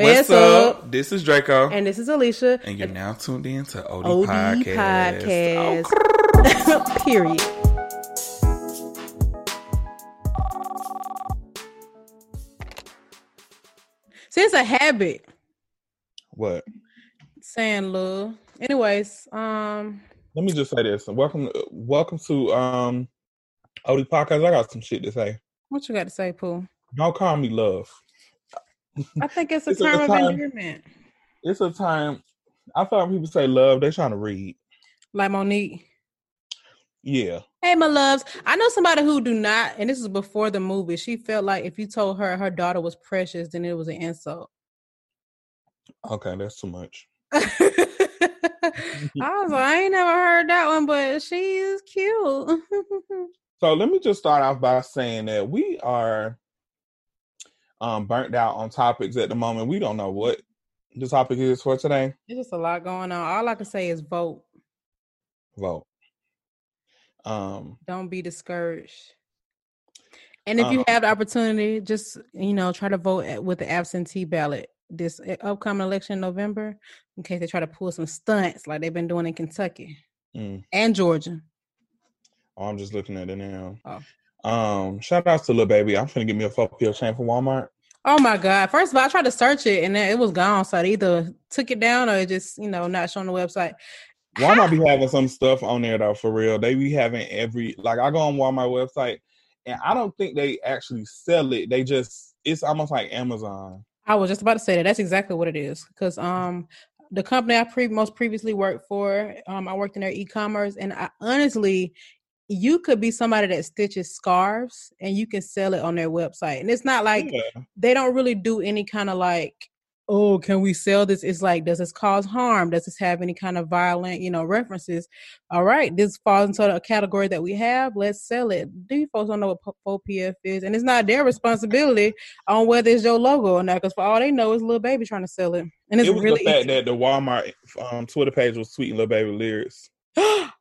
What's, What's up? up? This is Draco. And this is Alicia. And you're now tuned in to OD, OD Podcast. Podcast. Oh. Period. See, it's a habit. What? Saying love. Anyways, um let me just say this. Welcome welcome to um OD Podcast. I got some shit to say. What you got to say, Pooh? Don't call me love. I think it's a it's term a, a of endearment. It's a time. I thought people say love, they're trying to read. Like Mo'Nique. Yeah. Hey, my loves. I know somebody who do not, and this is before the movie. She felt like if you told her her daughter was precious, then it was an insult. Okay, that's too much. I was like, I ain't never heard that one, but she is cute. so let me just start off by saying that we are um burnt out on topics at the moment. We don't know what the topic is for today. There's just a lot going on. All I can say is vote. Vote. Um don't be discouraged. And if you um, have the opportunity, just you know, try to vote with the absentee ballot this eh, upcoming election in November, in case they try to pull some stunts like they've been doing in Kentucky mm. and Georgia. Oh, I'm just looking at it now. Oh. Um, shout out to Lil Baby. I'm gonna get me a 4 PF chain from Walmart. Oh my god! First of all, I tried to search it and it was gone. So I either took it down or it just you know not showing the website. Walmart be having some stuff on there though, for real. They be having every like I go on Walmart website and I don't think they actually sell it. They just it's almost like Amazon. I was just about to say that. That's exactly what it is. Because um, the company I pre- most previously worked for, um, I worked in their e-commerce, and I honestly, you could be somebody that stitches scarves and you can sell it on their website. And it's not like yeah. they don't really do any kind of like, oh, can we sell this? It's like, does this cause harm? Does this have any kind of violent, you know, references? All right, this falls into a category that we have. Let's sell it. These folks don't know what 4PF is, and it's not their responsibility on whether it's your logo or not. Because for all they know, it's Lil Baby trying to sell it, and it's it was really the fact easy. that the Walmart um, Twitter page was tweeting Lil Baby lyrics.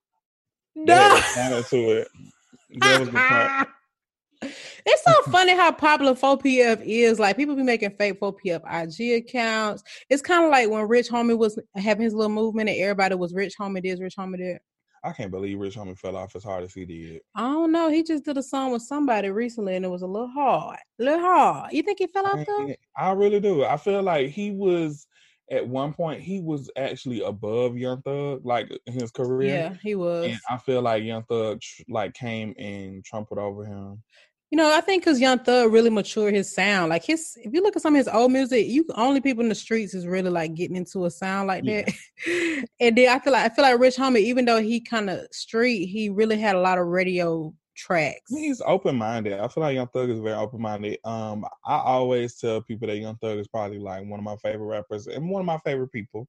No. to it. That was the part. It's so funny how popular 4PF is. Like people be making fake 4PF IG accounts. It's kind of like when Rich Homie was having his little movement and everybody was Rich Homie this, Rich Homie that. I can't believe Rich Homie fell off as hard as he did. I don't know. He just did a song with somebody recently and it was a little hard. A little hard. You think he fell off though? I really do. I feel like he was at one point he was actually above Young Thug, like in his career. Yeah, he was. And I feel like Young Thug like came and trampled over him. You know, I think because Young Thug really matured his sound. Like his, if you look at some of his old music, you only people in the streets is really like getting into a sound like yeah. that. and then I feel like I feel like Rich Homie, even though he kind of street, he really had a lot of radio tracks. He's open minded. I feel like Young Thug is very open minded. Um, I always tell people that Young Thug is probably like one of my favorite rappers and one of my favorite people,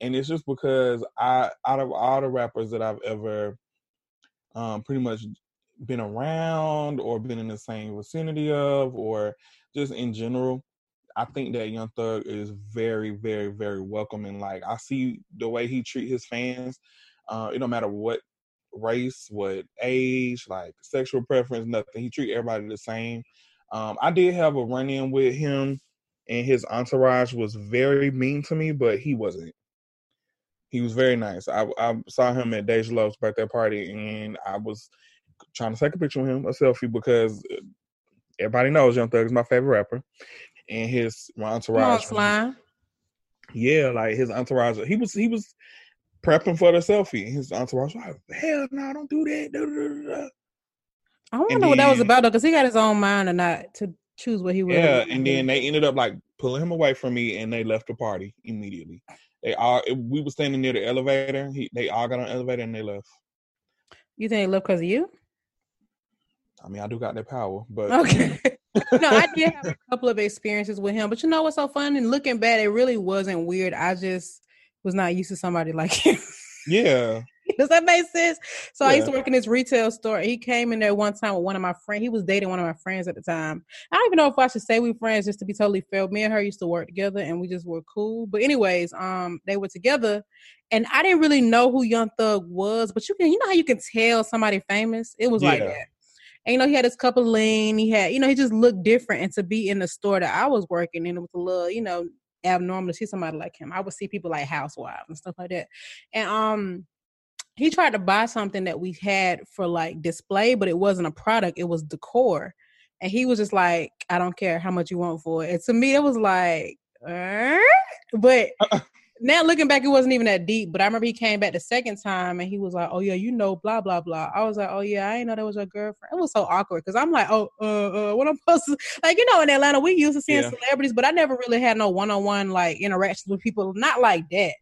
and it's just because I out of all the rappers that I've ever um pretty much been around or been in the same vicinity of or just in general. I think that Young Thug is very, very, very welcoming. Like I see the way he treat his fans. Uh, it don't matter what race, what age, like sexual preference, nothing. He treat everybody the same. Um, I did have a run in with him, and his entourage was very mean to me, but he wasn't. He was very nice. I, I saw him at Deja Love's birthday party, and I was trying to take a picture with him, a selfie, because everybody knows Young Thug is my favorite rapper, and his entourage. Come yeah, like his entourage. He was he was prepping for the selfie. His entourage was like, hell no, don't do that. I to know what that was about though, because he got his own mind or not to choose what he was. Yeah, and then they ended up like pulling him away from me, and they left the party immediately. They all we were standing near the elevator. He, they all got on the elevator and they left. You think they left because of you? I mean, I do got that power, but okay. no, I did have a couple of experiences with him, but you know what's so fun? And looking back, it really wasn't weird. I just was not used to somebody like him. Yeah. Does that make sense? So yeah. I used to work in this retail store. He came in there one time with one of my friends. He was dating one of my friends at the time. I don't even know if I should say we friends just to be totally fair. Me and her used to work together and we just were cool. But anyways, um, they were together and I didn't really know who Young Thug was, but you can you know how you can tell somebody famous? It was yeah. like that. And you know, he had his cup of lean. He had, you know, he just looked different. And to be in the store that I was working in, it was a little, you know, abnormal to see somebody like him. I would see people like housewives and stuff like that. And um he tried to buy something that we had for like display, but it wasn't a product, it was decor. And he was just like, I don't care how much you want for it. And to me, it was like, uh? but now looking back, it wasn't even that deep. But I remember he came back the second time and he was like, "Oh yeah, you know, blah blah blah." I was like, "Oh yeah, I didn't know that was your girlfriend." It was so awkward because I'm like, "Oh, uh, uh, what I'm supposed to like?" You know, in Atlanta, we used to seeing yeah. celebrities, but I never really had no one on one like interactions with people, not like that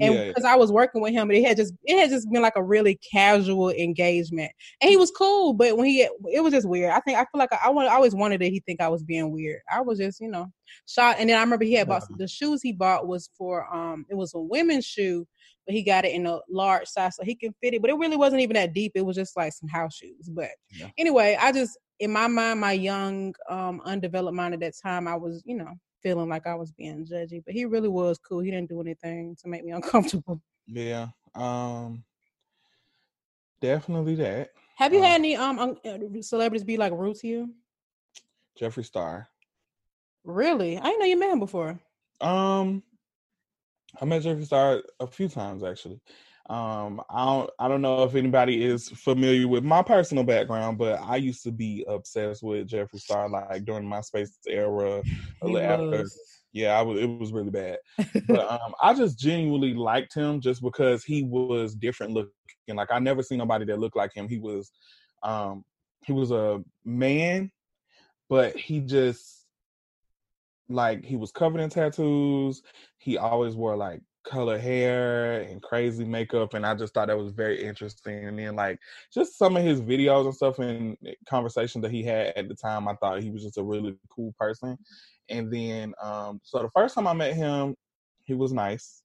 and yeah. because I was working with him, but it had just it had just been like a really casual engagement, and he was cool. But when he it was just weird. I think I feel like I, I, I always wanted that he think I was being weird. I was just you know shot, And then I remember he had bought uh-huh. the shoes he bought was for um it was a women's shoe, but he got it in a large size so he can fit it. But it really wasn't even that deep. It was just like some house shoes. But yeah. anyway, I just in my mind, my young, um, undeveloped mind at that time, I was, you know, feeling like I was being judgy, but he really was cool. He didn't do anything to make me uncomfortable. Yeah. Um definitely that. Have you um, had any um uh, celebrities be like rude to you? Jeffree Star. Really? I didn't know you met him before. Um I met Jeffree Star a few times actually. Um, I don't I don't know if anybody is familiar with my personal background, but I used to be obsessed with Jeffree Star like during Myspace era, after. Yeah, I was. It was really bad, but um, I just genuinely liked him just because he was different looking. Like I never seen nobody that looked like him. He was, um, he was a man, but he just like he was covered in tattoos. He always wore like color hair and crazy makeup and i just thought that was very interesting and then like just some of his videos and stuff and conversations that he had at the time i thought he was just a really cool person and then um so the first time i met him he was nice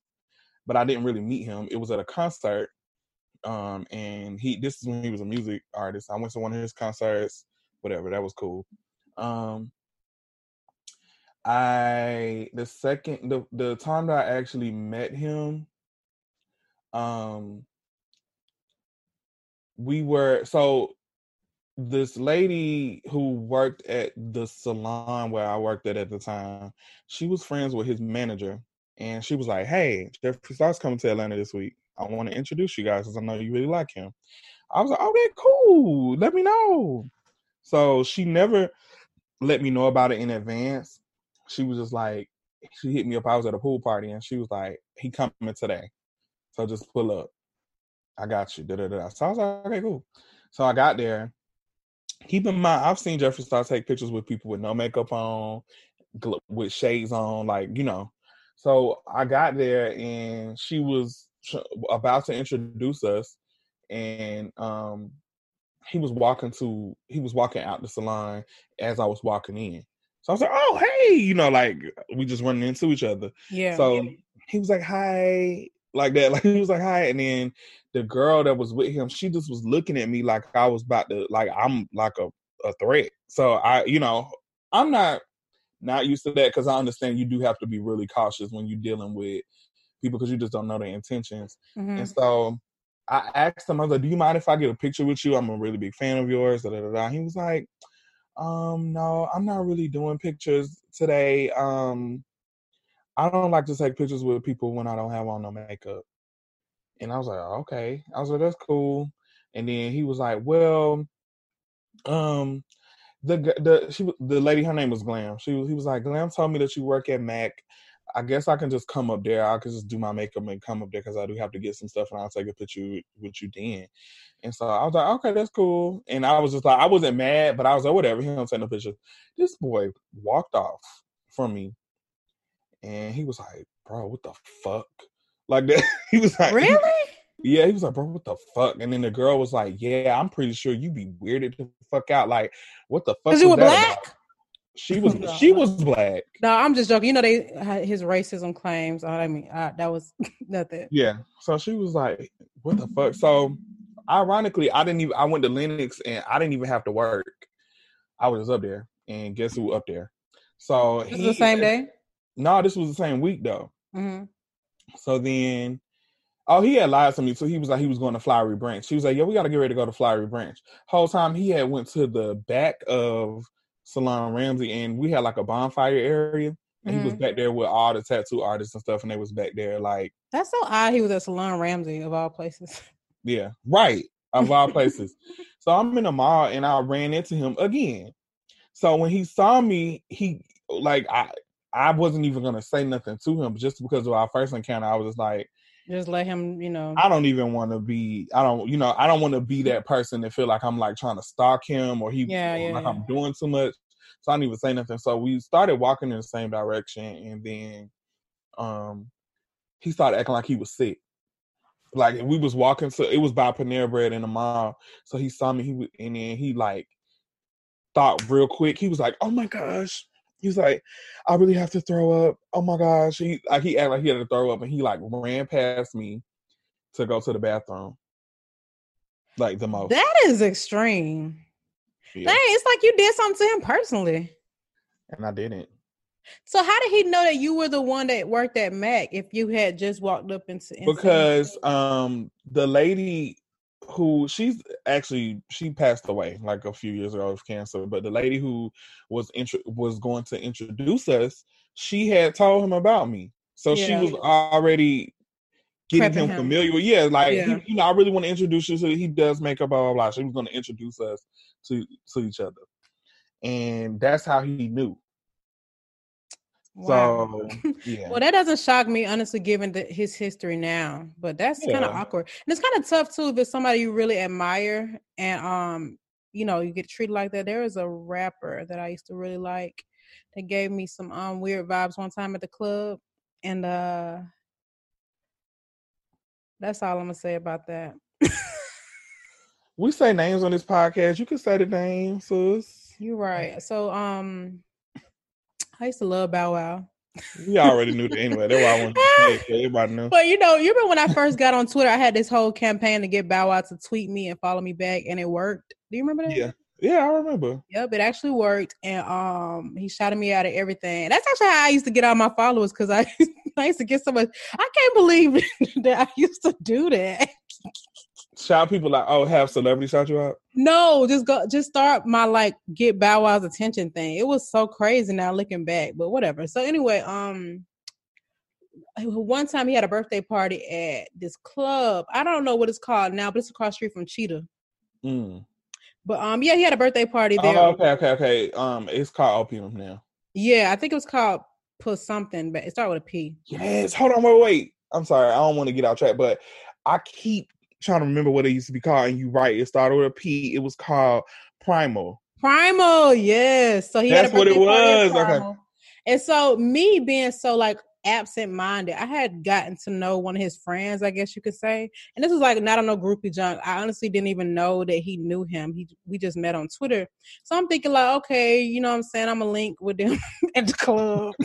but i didn't really meet him it was at a concert um and he this is when he was a music artist i went to one of his concerts whatever that was cool um I the second the the time that I actually met him, um, we were so this lady who worked at the salon where I worked at at the time, she was friends with his manager, and she was like, "Hey, Jeffree Star's coming to Atlanta this week. I want to introduce you guys because I know you really like him." I was like, "Okay, cool. Let me know." So she never let me know about it in advance she was just like, she hit me up. I was at a pool party and she was like, he coming today. So just pull up. I got you. Da, da, da. So I was like, okay, cool. So I got there. Keep in mind, I've seen Jeffree Star take pictures with people with no makeup on, with shades on, like, you know. So I got there and she was about to introduce us. And um he was walking to he was walking out the salon as I was walking in. So I was like, oh, hey, you know, like we just running into each other. Yeah. So he was like, hi, like that. Like he was like, hi. And then the girl that was with him, she just was looking at me like I was about to, like, I'm like a, a threat. So I, you know, I'm not not used to that because I understand you do have to be really cautious when you're dealing with people because you just don't know their intentions. Mm-hmm. And so I asked him, I was like, do you mind if I get a picture with you? I'm a really big fan of yours. Da, da, da, da. He was like, um, no, I'm not really doing pictures today. Um, I don't like to take pictures with people when I don't have on no makeup. And I was like, okay. I was like, that's cool. And then he was like, well, um, the the she the lady, her name was Glam. She was he was like, Glam told me that you work at Mac. I guess I can just come up there. I can just do my makeup and come up there because I do have to get some stuff and I'll take a picture with you then. And so I was like, okay, that's cool. And I was just like, I wasn't mad, but I was like, whatever. He don't take no picture. This boy walked off from me, and he was like, bro, what the fuck? Like that. he was like, really? Yeah, he was like, bro, what the fuck? And then the girl was like, yeah, I'm pretty sure you'd be weirded the fuck out. Like, what the fuck? Is you were black? About? She was no. she was black. No, I'm just joking. You know they his racism claims. I mean, I, that was nothing. Yeah. So she was like, "What the fuck?" So ironically, I didn't even I went to Lenox and I didn't even have to work. I was up there, and guess who up there? So this he, the same day. No, this was the same week though. Mm-hmm. So then, oh, he had lied to me. So he was like, he was going to Flowery Branch. He was like, yeah, we got to get ready to go to Flowery Branch. Whole time he had went to the back of Salon Ramsey, and we had like a bonfire area. And he was mm-hmm. back there with all the tattoo artists and stuff, and they was back there like That's so odd. He was at Salon Ramsey of all places. Yeah, right. Of all places. so I'm in the mall and I ran into him again. So when he saw me, he like I I wasn't even gonna say nothing to him just because of our first encounter. I was just like, Just let him, you know. I don't even want to be. I don't, you know, I don't want to be that person that feel like I'm like trying to stalk him or he, Yeah, yeah, like yeah. I'm doing too much. So I didn't even say nothing. So we started walking in the same direction, and then, um, he started acting like he was sick. Like we was walking, so it was by Panera Bread in the mall. So he saw me, he was, and then he like thought real quick. He was like, "Oh my gosh." He was like, I really have to throw up. Oh my gosh. He like he acted like he had to throw up and he like ran past me to go to the bathroom. Like the most. That is extreme. Yeah. Dang, it's like you did something to him personally. And I didn't. So how did he know that you were the one that worked at Mac if you had just walked up into into- Because um the lady who she's actually she passed away like a few years ago of cancer, but the lady who was intro- was going to introduce us, she had told him about me. So she was already getting him, him. familiar with yeah, like Yeah. He, you know, I really want to introduce you. So he does makeup, blah blah blah. She was going to introduce us to to each other, and that's how he knew. Wow. So yeah, Well, that doesn't shock me, honestly, given the, his history now. But that's kind of awkward, and it's kind of tough too if it's somebody you really admire, and um, you know, you get treated like that. There is a rapper that I used to really like that gave me some um weird vibes one time at the club, and uh, that's all I'm gonna say about that. we say names on this podcast. You can say the name, sis. You're right. So um, I used to love Bow Wow. We already knew that anyway. That's why I wanted to say it. 'cause Everybody knew. But you know, you remember when I first got on Twitter, I had this whole campaign to get Bow Wow to tweet me and follow me back, and it worked. Do you remember that? Yeah, yeah, I remember. Yep, it actually worked, and um, he shouted me out of everything. That's actually how I used to get all my followers because I I used to get so much. I can't believe that I used to do that. Shout people like, oh, have celebrity shout you out. No, just go, just start my like get Bow Wow's attention thing. It was so crazy now looking back, but whatever. So anyway, um, one time he had a birthday party at this club. I don't know what it's called now, but it's across the street from Cheetah. Mm. But um, yeah, he had a birthday party there. Oh, okay, okay, okay. Um, it's called opium now. Yeah, I think it was called Put Something, but it started with a P. Yes. Hold on, wait, wait. I'm sorry. I don't want to get out track, but I keep trying to remember what it used to be called. And you right, it started with a P. It was called Primal. Primal, yes. So he had a That's what it birthday party at was, okay. Primal. And so me being so like absent minded, I had gotten to know one of his friends, I guess you could say. And this was like not on no groupie junk. I honestly didn't even know that he knew him. He we just met on Twitter. So I'm thinking like, okay, you know what I'm saying? I'm a link with him at the club.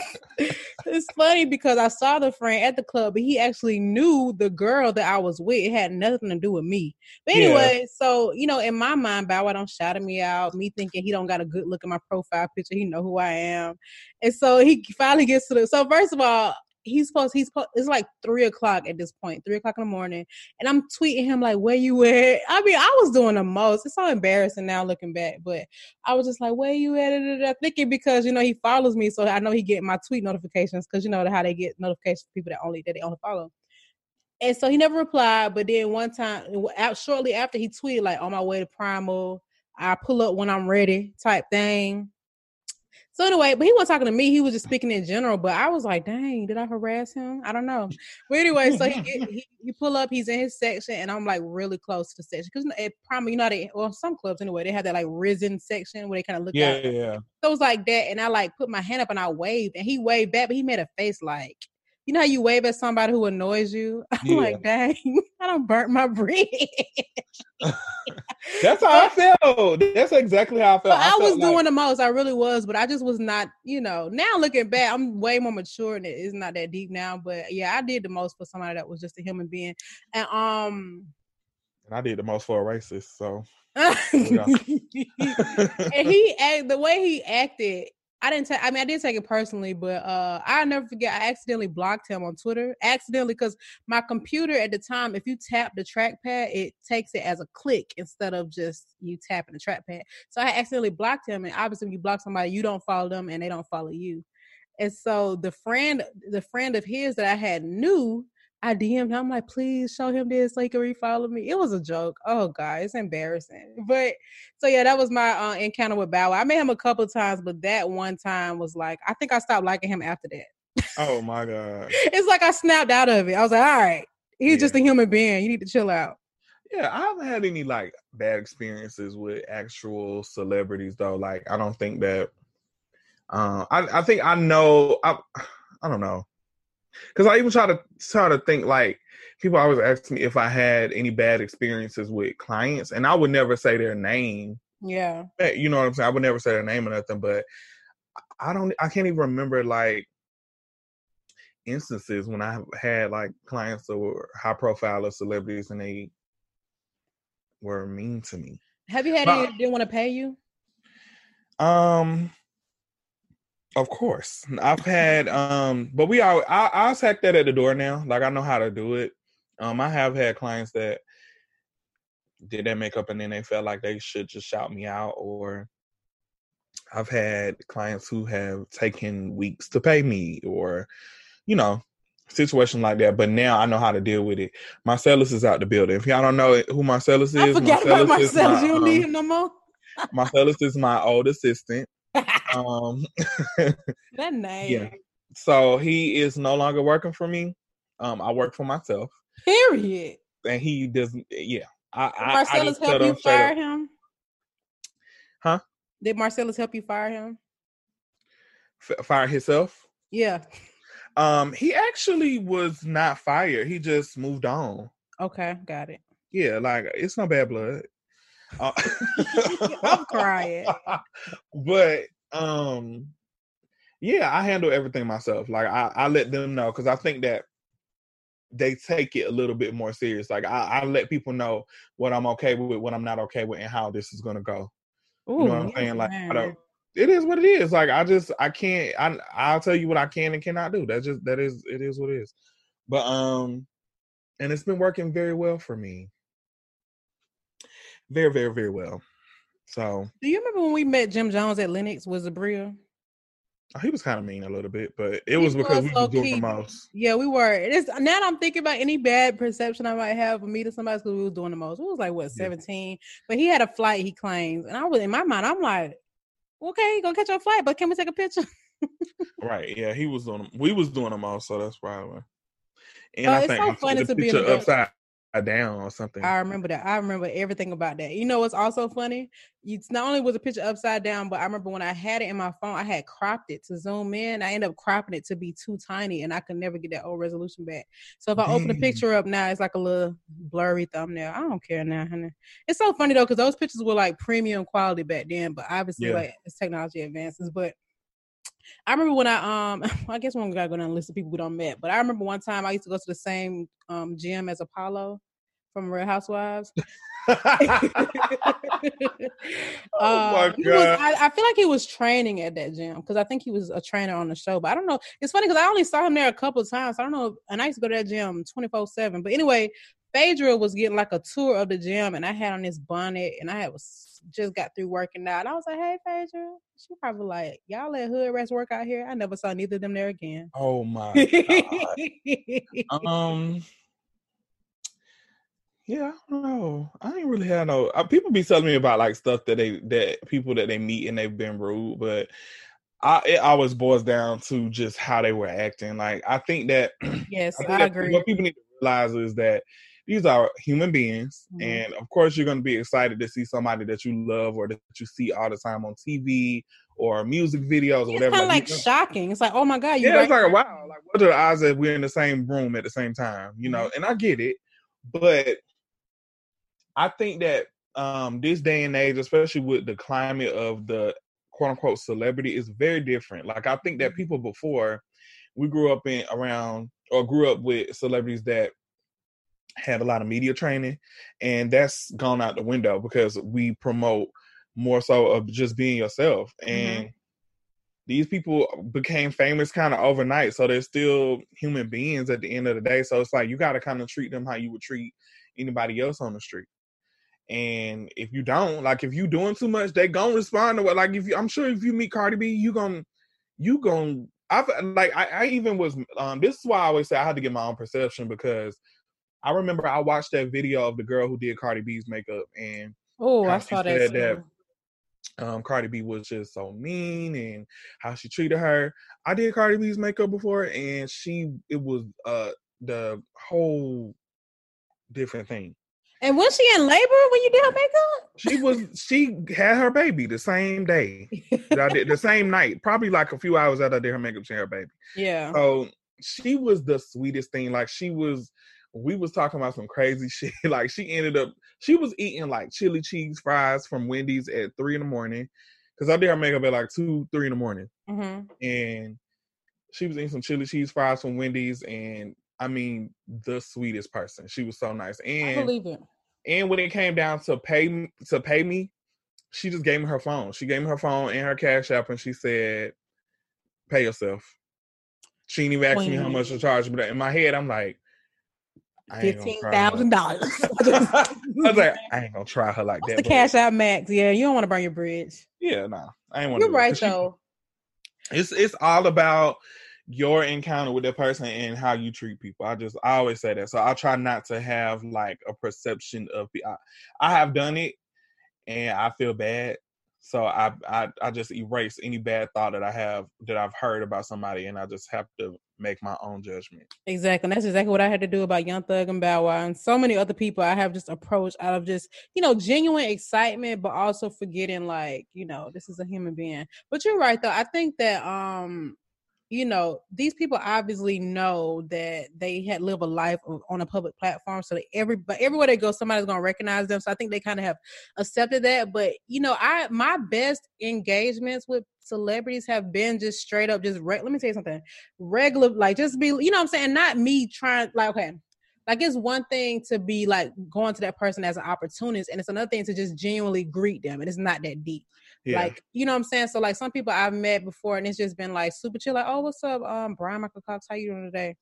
it's funny because I saw the friend at the club, but he actually knew the girl that I was with. It had nothing to do with me. But Yeah. anyway, so you know, in my mind, Bow Wow don't shout me out. Me thinking he don't got a good look at my profile picture. He know who I am, and so he finally gets to the. So first of all, he's supposed. He's supposed. It's like three o'clock at this point, three o'clock in the morning, and I'm tweeting him like, "Where you at?" I mean, I was doing the most. It's so embarrassing now looking back, but I was just like, "Where you at?" Thinking because you know he follows me, so I know he get my tweet notifications because you know how they get notifications for people that only that they only follow. And so he never replied. But then one time, shortly after he tweeted, like, on my way to Primal, I pull up when I'm ready, type thing. So anyway, but he wasn't talking to me. He was just speaking in general. But I was like, dang, did I harass him? I don't know. But anyway, so he get he, he pull up, he's in his section, and I'm like really close to the section because at Primal, you know, they well some clubs anyway, they have that like risen section where they kind of look Yeah, out. yeah, yeah. So it was like that, and I like put my hand up and I waved, and he waved back, but he made a face like, you know how you wave at somebody who annoys you? I'm Yeah. like, dang, I don't burnt my bridge. That's how I felt. That's exactly how I felt. But I, felt was like- doing the most, I really was, but I just was not, you know. Now looking back, I'm way more mature and it is not that deep now. But yeah, I did the most for somebody that was just a human being, and um. And I did the most for a racist. So and he act the way he acted. I didn't take. I mean, I did take it personally, but uh, I never forget. I accidentally blocked him on Twitter, accidentally, because my computer at the time, if you tap the trackpad, it takes it as a click instead of just you tapping the trackpad. So I accidentally blocked him, and obviously, when you block somebody, you don't follow them, and they don't follow you. And so the friend, the friend of his that I had knew, I DM'd him. I'm like, please show him this so he can refollow me. It was a joke. Oh god, it's embarrassing. But so yeah, that was my uh, encounter with Bow I met him a couple times, but that one time was like, I think I stopped liking him after that. Oh my god. it's like I snapped out of it. I was like, all right, he's yeah. just a human being. You need to chill out. Yeah, I haven't had any like bad experiences with actual celebrities though. Like I don't think that uh, I I think I know I I don't know. Cuz I even try to try to think like people always ask me if I had any bad experiences with clients and I would never say their name. Yeah. You know what I'm saying? I would never say their name or nothing, but I don't I can't even remember like instances when I had like clients that were high profile or celebrities and they were mean to me. Have you had but, any didn't want to pay you? Um, of course, I've had um, but we all I, I'll sack that at the door now. Like I know how to do it. Um, I have had clients that did that makeup and then they felt like they should just shout me out or I've had clients who have taken weeks to pay me or you know situation like that. But now I know how to deal with it. Marcellus is out the building. If y'all don't know who Marcellus is, I forget Marcellus about Marcellus. My, you don't um, need him no more. Marcellus is my old assistant. Um, that name. Yeah. So he is no longer working for me. Um, I work for myself. Period. And he doesn't. Yeah. I, Did Marcellus I help you fire up. him? Huh? Did Marcellus help you fire him? F- fire himself? Yeah. Um, he actually was not fired. He just moved on. Okay, got it. Yeah, like it's no bad blood. Uh, I'm crying. but um, yeah, I handle everything myself. Like I, I let them know because I think that they take it a little bit more serious. Like I, I let people know what I'm okay with, what I'm not okay with, and how this is gonna go. Ooh, you know what I'm saying? Like I don't it is what it is. Like I just I can't I I'll tell you what I can and cannot do. That just that is it is what it is. But um and it's been working very well for me. Very, very, very well. So Do you remember when we met Jim Jones at Lenox was Bria? Oh, he was kind of mean a little bit, but it was because we were doing the most. Yeah, we were. It's now I'm thinking about any bad perception I might have of meeting somebody because we was doing the most. We was like what 17, yeah. but he had a flight he claims, and I was in my mind. I'm like, okay, go catch your flight, but can we take a picture? right. Yeah, he was doing. We was doing them all, so that's probably. And uh, I think so funny to be upside down or something. I remember that. I remember everything about that. You know what's also funny? It's not only was a picture upside down, but I remember when I had it in my phone, I had cropped it to zoom in. I ended up cropping it to be too tiny, and I could never get that old resolution back. So if I Dang. open the picture up now, it's like a little blurry thumbnail. I don't care now, honey. It's so funny though, because those pictures were like premium quality back then, but obviously yeah. like as technology advances, but I remember when I um I guess when we gotta go down a list of people we don't met, but I remember one time I used to go to the same um gym as Apollo from Real Housewives. oh my god! Um, was, I, I, feel like he was training at that gym because I think he was a trainer on the show. But I don't know. It's funny because I only saw him there a couple of times. I don't know. And I used to go to that gym twenty four seven. But anyway, Phaedra was getting like a tour of the gym, and I had on this bonnet, and I was just got through working out. And I was like, "Hey, Phaedra," she probably like, "Y'all let hood rest work out here." I never saw neither of them there again. Oh my god. um. Yeah, I don't know. I ain't really had no. Uh, people be telling me about like stuff that they that people that they meet and they've been rude, but I it always boils down to just how they were acting. Like I think that yes, I, I agree. What people need to realize is that these are human beings, mm-hmm. and of course you're going to be excited to see somebody that you love or that you see all the time on TV or music videos or whatever. Kind of like, like shocking. It's like, oh my god, yeah, right it's like wow, like what are the odds that we're in the same room at the same time? You know, mm-hmm. and I get it, but I think that um, this day and age, especially with the climate of the quote unquote celebrity, is very different. Like I think that mm-hmm. people before we grew up in around or grew up with celebrities that had a lot of media training, and that's gone out the window because we promote more so of just being yourself. Mm-hmm. And mm-hmm. these people became famous kind of overnight, so they're still human beings at the end of the day. So it's like you got to kind of treat them how you would treat anybody else on the street. And if you don't, like if you doing too much, they gonna respond to what like if you I'm sure if you meet Cardi B, you gonna you gonna I've like I, I even was um this is why I always say I had to get my own perception because I remember I watched that video of the girl who did Cardi B's makeup and Oh, I saw that. said that um Cardi B was just so mean and how she treated her. I did Cardi B's makeup before and she it was uh the whole different thing. And was she in labor when you did her makeup? She was she had her baby the same day. that I did the same night, probably like a few hours after I did her makeup, she had her baby. yeah. So she was the sweetest thing. Like she was, we was talking about some crazy shit. Like she ended up, she was eating like chili cheese fries from Wendy's at three in the morning, because I did her makeup at like two, three in the morning, hmm and she was eating some chili cheese fries from Wendy's, and I mean the sweetest person. She was so nice, I and believe it. and when it came down to pay to pay me, she just gave me her phone. She gave me her phone and her cash app, and she said, "Pay yourself." She didn't even ask me how much to charge, but in my head, I'm like, I Fifteen thousand dollars. I was like, I ain't gonna try her like What's that. the cash out max? Yeah, you don't want to burn your bridge. Yeah, nah, I ain't want. You're right though. It's it's all about your encounter with that person and how you treat people. I just I always say that. So I try not to have like a perception of. I, I have done it, and I feel bad. So I, I I just erase any bad thought that I have that I've heard about somebody, and I just have to make my own judgment. Exactly. And that's exactly what I had to do about Young Thug and Bow Wow and so many other people I have just approached out of just, you know, genuine excitement, but also forgetting like, you know, this is a human being. But you're right though. I think that um you know, these people obviously know that they had live a life on a public platform, so that every but everywhere they go, somebody's gonna recognize them. So I think they kind of have accepted that. But you know, I my best engagements with celebrities have been just straight up, just re- let me tell you something, regular, like just be, you know, I'm saying, not me trying, like okay. Like it's one thing to be like going to that person as an opportunist, and it's another thing to just genuinely greet them, and it's not that deep. Yeah, Like, you know what I'm saying? So like some people I've met before and it's just been like super chill, like, oh, what's up? Um, Bryan-Michael Cox, how you doing today?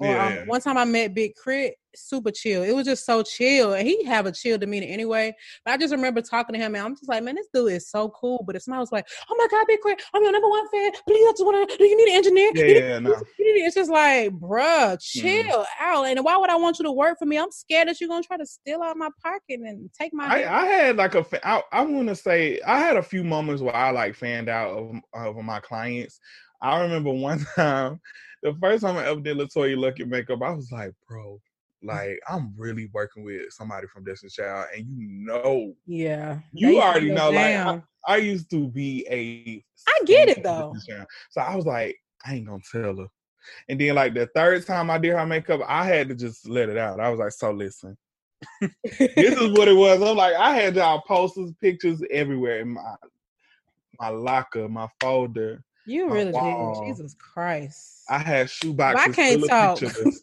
Or Yeah, um, yeah. one time I met Big K.R.I.T., super chill. It was just so chill. And he have a chill demeanor anyway. But I just remember talking to him and I'm just like, man, this dude is so cool. But if somebody was like, Oh my god, Big K.R.I.T., I'm your number one fan. Please I just wanna do you need an engineer? yeah, need- yeah. No, It's just like, bruh, Mm-hmm. chill out. And why would I want you to work for me? I'm scared that you're gonna try to steal out my pocket and take my I. I had like a I, I want to say I had a few moments where I like fanned out of, of my clients. I remember one time, the first time I ever did LaToya Luckett makeup, I was like, bro, like I'm really working with somebody from Destiny Child, and you know, yeah. you They used to already know, like I. I used to be a. I get it, though. So I was like, I ain't gonna tell her. And then like the third time I did her makeup, I had to just let it out. I was like, so listen this is what it was. I'm like, I had y'all posters, pictures everywhere in my my locker, my folder. You oh, really wall. did. Jesus Christ. I had shoe boxes can't full talk. of pictures.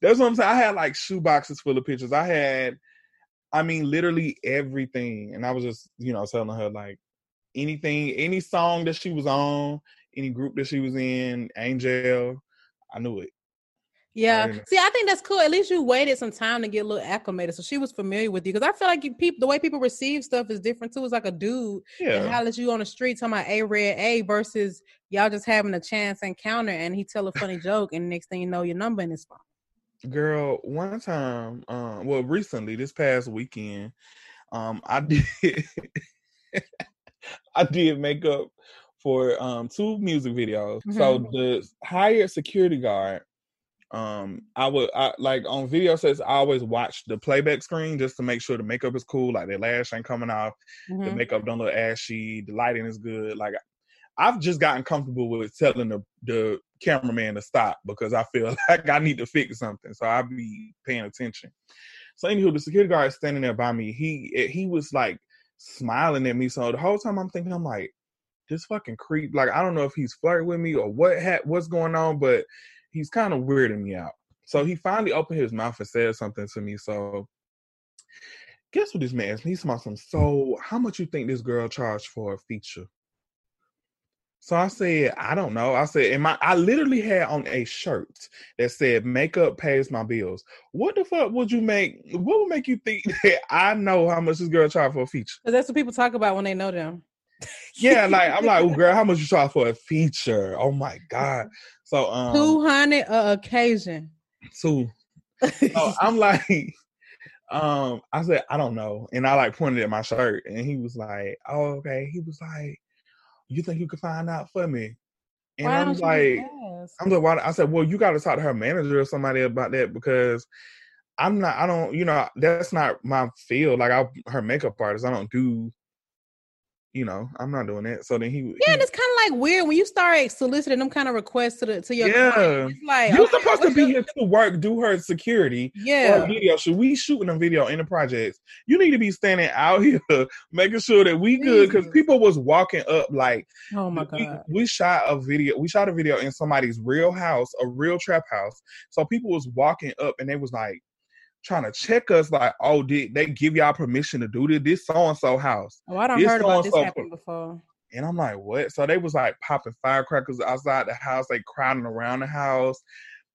That's what I'm saying. I had like shoe boxes full of pictures. I had, I mean, literally everything. And I was just, you know, telling her like anything, any song that she was on, any group that she was in, Angel, I knew it. Yeah. Right. See, I think that's cool. At least you waited some time to get a little acclimated. So she was familiar with you. Because I feel like you people the way people receive stuff is different too. It's like a dude that Yeah. hollers you on the street talking about A red A versus y'all just having a chance encounter and he tell a funny joke and next thing you know your number in his phone. Girl, one time, um, well, recently, this past weekend, um, I did I did makeup for um two music videos. So the hired security guard, um, I would I like on video sets, I always watch the playback screen just to make sure the makeup is cool, like the lash ain't coming off, the Mhm. makeup don't look ashy, the lighting is good. Like I've just gotten comfortable with telling the the cameraman to stop because I feel like I need to fix something. So I'll be paying attention. So anywho, the security guard is standing there by me. He he was like smiling at me. So the whole time I'm thinking, I'm like, this fucking creep. Like I don't know if he's flirting with me or what ha- what's going on, but he's kind of weirding me out. So he finally opened his mouth and said something to me. So guess what this man asked me? He said something. So how much you think this girl charged for a feature? So I said, I don't know. I said, and my I literally had on a shirt that said makeup pays my bills. What the fuck would you make what would make you think that I know how much this girl charged for a feature? That's what people talk about when they know them. Yeah, like I'm like, well, girl, how much you charge for a feature? Oh my god. So um two hundred a occasion. So, so I'm like, um, I said, I don't know. And I like pointed at my shirt and he was like, Oh, okay. He was like, You think you could find out for me? And why I'm like, I'm like, why? I said, well, you got to talk to her manager or somebody about that because I'm not. I don't. You know, that's not my field. Like, I her makeup artist. I don't do you know, I'm not doing that. So then he Yeah, he, and it's kind of like weird when you start soliciting them kind of requests to the to your yeah. Client. It's like you're okay, supposed to be here to work, do her security. Yeah, video. Should we shooting a video in the projects? You need to be standing out here making sure that we good because people was walking up like, oh my god, we, we shot a video. We shot a video in somebody's real house, a real trap house. So people was walking up and they was like, trying to check us like, oh, did they give y'all permission to do this? This so and so house. Oh, I don't heard about this happen before. And I'm like, what? So they was like popping firecrackers outside the house, they crowding around the house.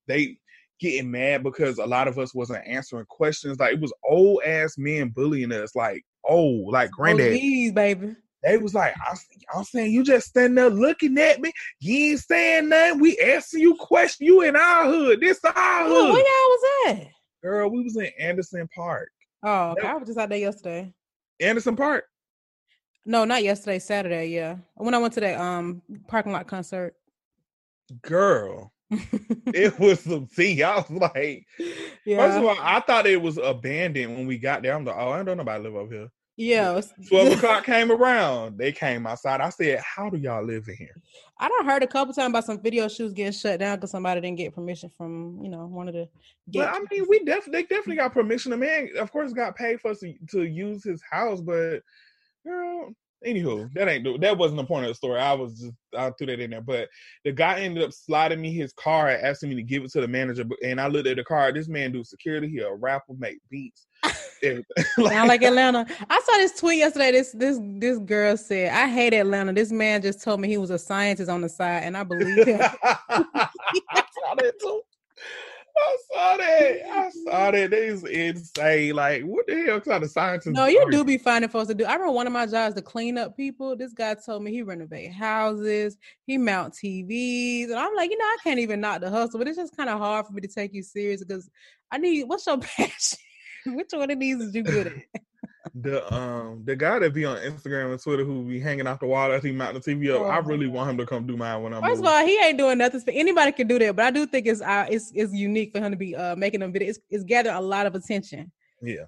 They getting mad because a lot of us wasn't answering questions. Like it was old ass men bullying us, like oh, like granddad. Oh, baby. They was like, I'm, I'm saying you just standing there looking at me. You ain't saying nothing. We asking you questions. You in our hood. This our hood. Where y'all was at? Girl, we was in Anderson Park. Oh, okay. I was just out there yesterday. Anderson Park? No, not yesterday. Saturday. Yeah, when I went to that um parking lot concert. Girl, it was some see. I was like, yeah. first of all, I thought it was abandoned when we got there. I'm like, oh, I don't know nobody live over here. Yeah. 12 o'clock came around. They came outside. I said, How do y'all live in here? I don't heard a couple times about some video shoots getting shut down because somebody didn't get permission from, you know, one of the But I mean, we definitely they definitely got permission. The man, of course, got paid for us to, to use his house, but girl, anywho, that ain't that wasn't the point of the story. I was just I threw that in there. But the guy ended up sliding me his car, and asking me to give it to the manager. And I looked at the car. This man do security. He a rapper, make beats. like, Sound like Atlanta. I saw this tweet yesterday. This this this girl said, "I hate Atlanta." This man just told me he was a scientist on the side, and I believe him. I saw that too. I saw that. I saw that. They is insane. Like, what the hell kind of scientists? No, you do be finding folks to do. I remember one of my jobs to clean up people. This guy told me he renovate houses, he mount TVs, and I'm like, you know, I can't even knock the hustle, but it's just kind of hard for me to take you serious because I need. What's your passion? Which one of these is you good at? the um the guy that be on Instagram and Twitter who be hanging out the wall as he mount the TV up, oh. I really want him to come do mine when I'm. First moving. of all, he ain't doing nothing. Anybody can do that, but I do think it's uh, it's it's unique for him to be uh making them videos. It's, it's gathering a lot of attention. Yeah.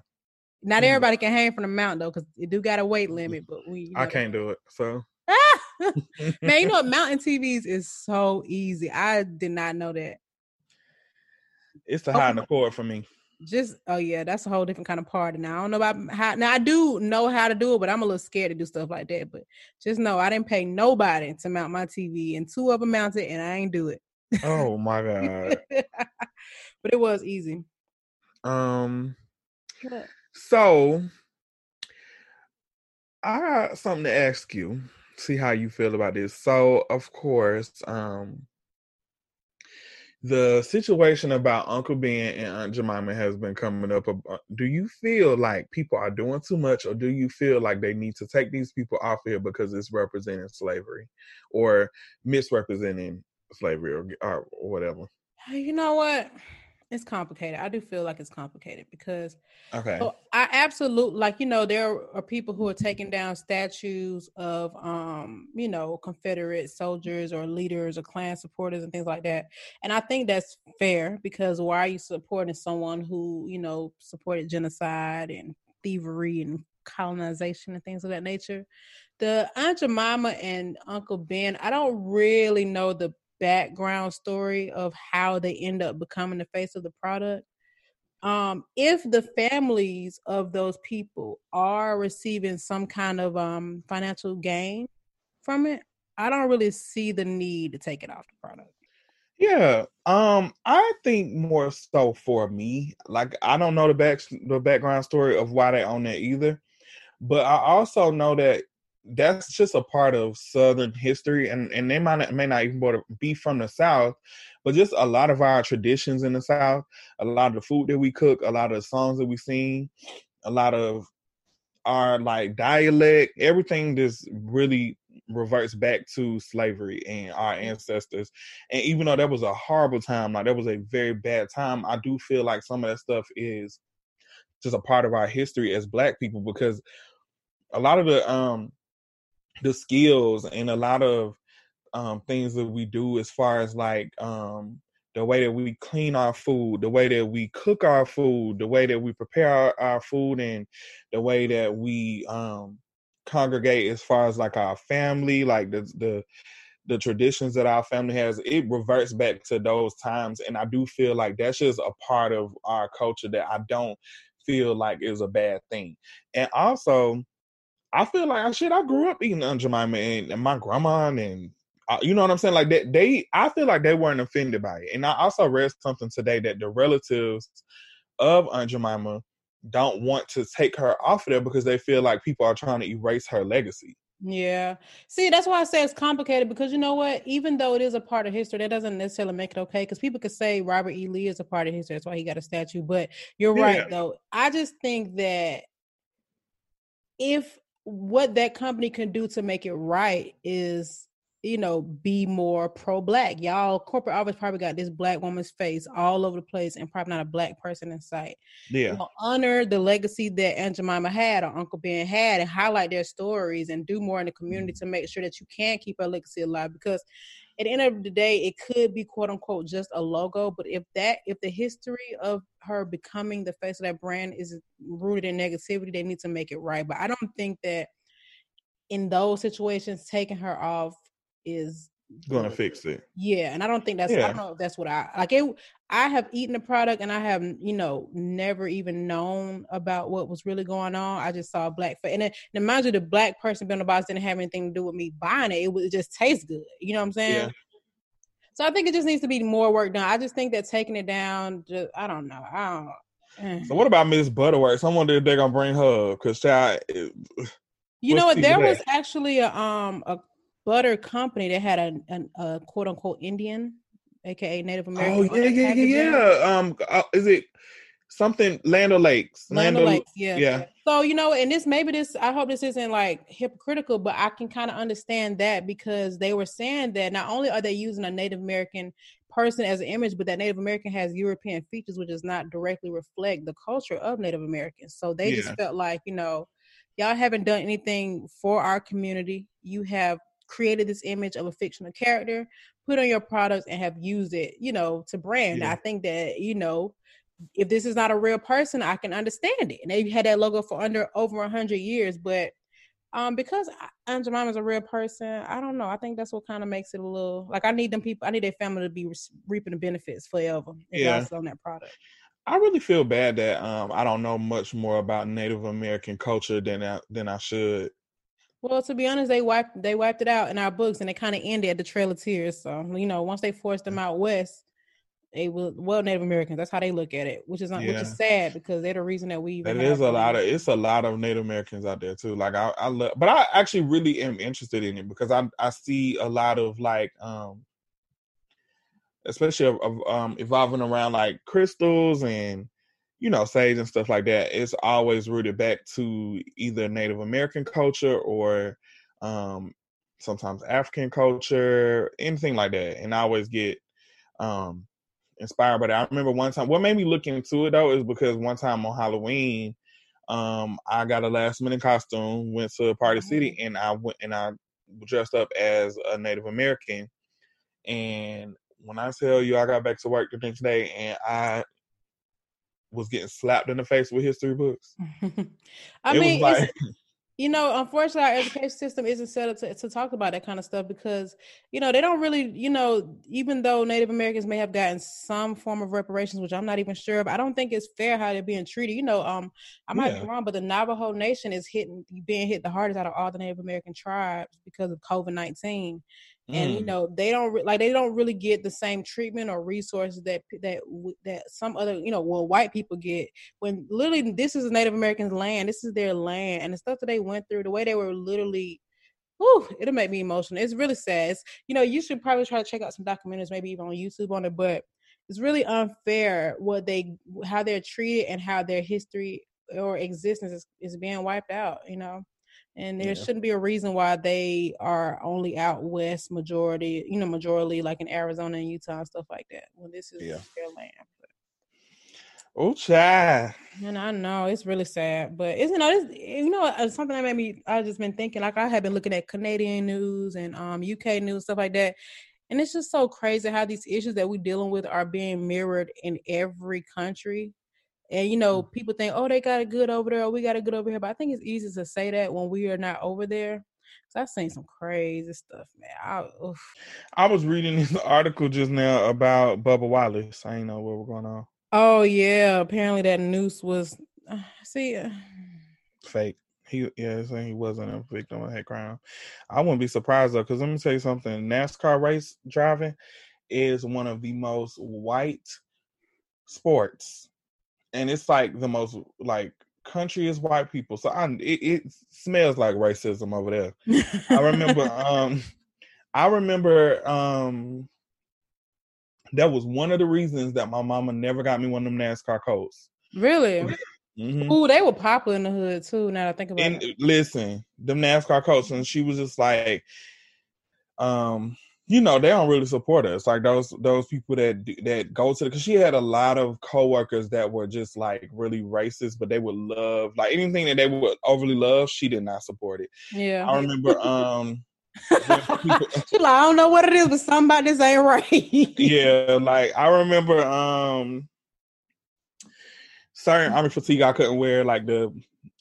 Not mm-hmm. everybody can hang from the mountain though, because it do got a weight limit. But we, you know. I can't do it. So. Man, you know what? Mountain TVs is so easy. I did not know that. It's the high and the cord for me just oh yeah, that's a whole different kind of party. Now I don't know about how. Now I do know how to do it, but I'm a little scared to do stuff like that. But just know I didn't pay nobody to mount my TV, and two of them mounted, and I ain't do it. Oh my god! but it was easy. Um. So I got something to ask you. See how you feel about this. So of course, um, the situation about Uncle Ben and Aunt Jemima has been coming up. Uh, uh, do you feel like people are doing too much, or do you feel like they need to take these people off here because it's representing slavery or misrepresenting slavery or, or whatever? You know what? It's complicated. I do feel like it's complicated because okay. So I absolutely like you know there are people who are taking down statues of um you know Confederate soldiers or leaders or Klan supporters and things like that, and I think that's fair because why are you supporting someone who you know supported genocide and thievery and colonization and things of that nature? The Aunt Jemima and Uncle Ben, I don't really know the background story of how they end up becoming the face of the product. Um, if the families of those people are receiving some kind of um, financial gain from it, I don't really see the need to take it off the product. Yeah, um, I think more so for me. Like, I don't know the back the background story of why they own that either, but I also know that that's just a part of Southern history, and and they might not, may not even be from the South, but just a lot of our traditions in the South, a lot of the food that we cook, a lot of the songs that we sing, a lot of our like dialect, everything just really reverts back to slavery and our ancestors. And even though that was a horrible time, like that was a very bad time, I do feel like some of that stuff is just a part of our history as black people because a lot of the um the skills and a lot of um things that we do as far as like um the way that we clean our food, the way that we cook our food, the way that we prepare our, our food, and the way that we um, congregate as far as like our family, like the the the traditions that our family has, it reverts back to those times, and I do feel like that's just a part of our culture that I don't feel like is a bad thing, and also. I feel like shit. I grew up eating Aunt Jemima and, and my grandma and uh, you know what I'm saying? Like they, they, I feel like they weren't offended by it. And I also read something today that the relatives of Aunt Jemima don't want to take her off of there because they feel like people are trying to erase her legacy. Yeah. See, that's why I say it's complicated because you know what? Even though it is a part of history, that doesn't necessarily make it okay. Because people could say Robert E. Lee is a part of history. That's why he got a statue. But you're yeah. right, though. I just think that if what that company can do to make it right is you know, be more pro black. Y'all corporate office probably got this black woman's face all over the place and probably not a black person in sight. Yeah. You know, honor the legacy that Aunt Jemima had or Uncle Ben had and highlight their stories and do more in the community mm-hmm. to make sure that you can keep our legacy alive because at the end of the day, it could be quote unquote just a logo. But if that if the history of her becoming the face of that brand is rooted in negativity, they need to make it right. But I don't think that in those situations, taking her off is gonna fix it. Yeah, and I don't think that's yeah. I don't know if that's what I like. It, I have eaten the product and I have you know never even known about what was really going on. I just saw black and then and mind you, the black person being the boss didn't have anything to do with me buying it. It, was, it just tastes good. You know what I'm saying? Yeah. So I think it just needs to be more work done. I just think that taking it down, just I don't know. I don't. Eh. So what about Miss Butterworth? Someone did they're gonna bring her because child. you know what? There was actually a um a butter company that had a, a, a quote unquote Indian, aka Native oh, American. Oh yeah, yeah, yeah, yeah. Um, uh, is it something Land O'Lakes? Land O'Lakes, yeah. Yeah. So you know, and this maybe this I hope this isn't like hypocritical, but I can kind of understand that because they were saying that not only are they using a Native American person as an image, but that Native American has European features, which does not directly reflect the culture of Native Americans. So they yeah. just felt like, you know, y'all haven't done anything for our community. You have created this image of a fictional character, put on your products, and have used it, you know, to brand. Yeah. I think that, you know, if this is not a real person, I can understand it. And they've had that logo for under over a hundred years, but um, because Aunt Jemima is a real person, I don't know. I think that's what kind of makes it a little like I need them people. I need their family to be re- reaping the benefits forever. Yeah, on that product. I really feel bad that um I don't know much more about Native American culture than I, than I should. Well, to be honest, they wiped they wiped it out in our books, and it kind of ended at the Trail of Tears. So you know, once they forced them out west, they will well Native Americans. That's how they look at it, which is not, yeah. which is sad because they're the reason that we even. It is a lot of it's a lot of Native Americans out there too. Like I, I love, but I actually really am interested in it because I I see a lot of like um, especially of, of um evolving around like crystals and you know, sage and stuff like that, it's always rooted back to either Native American culture or um, sometimes African culture, anything like that. And I always get um, inspired by that. I remember one time, what made me look into it though is because one time on Halloween, um, I got a last minute costume, went to Party City, mm-hmm. and I went and I dressed up as a Native American. And when I tell you, I got back to work the next day, and I was getting slapped in the face with history books. I it mean, like, you know, unfortunately, our education system isn't set up to, to talk about that kind of stuff because, you know, they don't really, you know, even though Native Americans may have gotten some form of reparations, which I'm not even sure of, I don't think it's fair how they're being treated. You know, um, I might yeah. be wrong, but the Navajo Nation is hitting, being hit the hardest out of all the Native American tribes because of COVID 19 and you mm. know they don't re- like they don't really get the same treatment or resources that that that some other you know well white people get when literally this is Native Americans' land, this is their land, and the stuff that they went through, the way they were literally. Ooh, it'll make me emotional. It's really sad. It's, you know, you should probably try to check out some documentaries, maybe even on YouTube on it. But it's really unfair what they, how they're treated, and how their history or existence is, is being wiped out. You know, and there Yeah. shouldn't be a reason why they are only out west majority. You know, majority like in Arizona and Utah and stuff like that. When this is Yeah. their land. Oh, child. And I know it's really sad, but it's you know this you know uh, something that made me I just been thinking like I have been looking at Canadian news and um UK news stuff like that, and it's just so crazy how these issues that we're dealing with are being mirrored in every country. And you know people think oh they got it good over there, or we got it good over here, but I think it's easy to say that when we are not over there. So I've seen some crazy stuff, man. I, oof. I was reading this article just now about Bubba Wallace. I ain't know what was going on. Oh yeah, apparently that noose was uh, see. Uh, Fake. He yeah, saying he wasn't a victim of hate crime. I wouldn't be surprised though, because let me tell you something. NASCAR race driving is one of the most white sports, and it's like the most like country is white people. So I it, it smells like racism over there. I remember um I remember um that was one of the reasons that my mama never got me one of them NASCAR coats. really. Mhm. Ooh, they were popular in the hood too. Now that I think about it. And it. listen, them NASCAR coats, and she was just like, um, you know, they don't really support us. Like those those people that that go to the because she had a lot of coworkers that were just like really racist, but they would love like anything that they would overly love. She did not support it. Yeah. I remember, um, people- She like, I don't know what it is, but this ain't right. yeah, like I remember um certain army fatigue I couldn't wear like the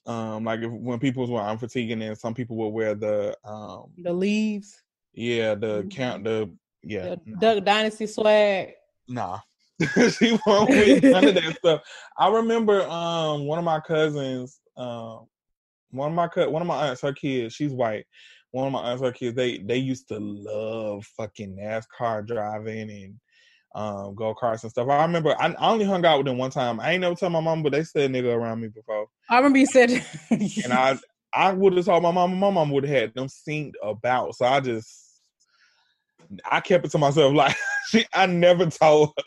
um like if, when people was wearing army fatigue and then some people would wear the um The leaves, yeah the Mhm. count the yeah the Duck Dynasty swag. nah she won't with none of that stuff. I remember um one of my cousins um one of my co- one of my aunts her kids she's white one of my aunts her kids they they used to love fucking NASCAR driving and um go karts and stuff. I remember I, I only hung out with them one time. I ain't never tell my mom, but they said nigga around me before, I remember you said, and I I would have told my mom. My mom would have had them synced about. So I just I kept it to myself. Like she, I never told her.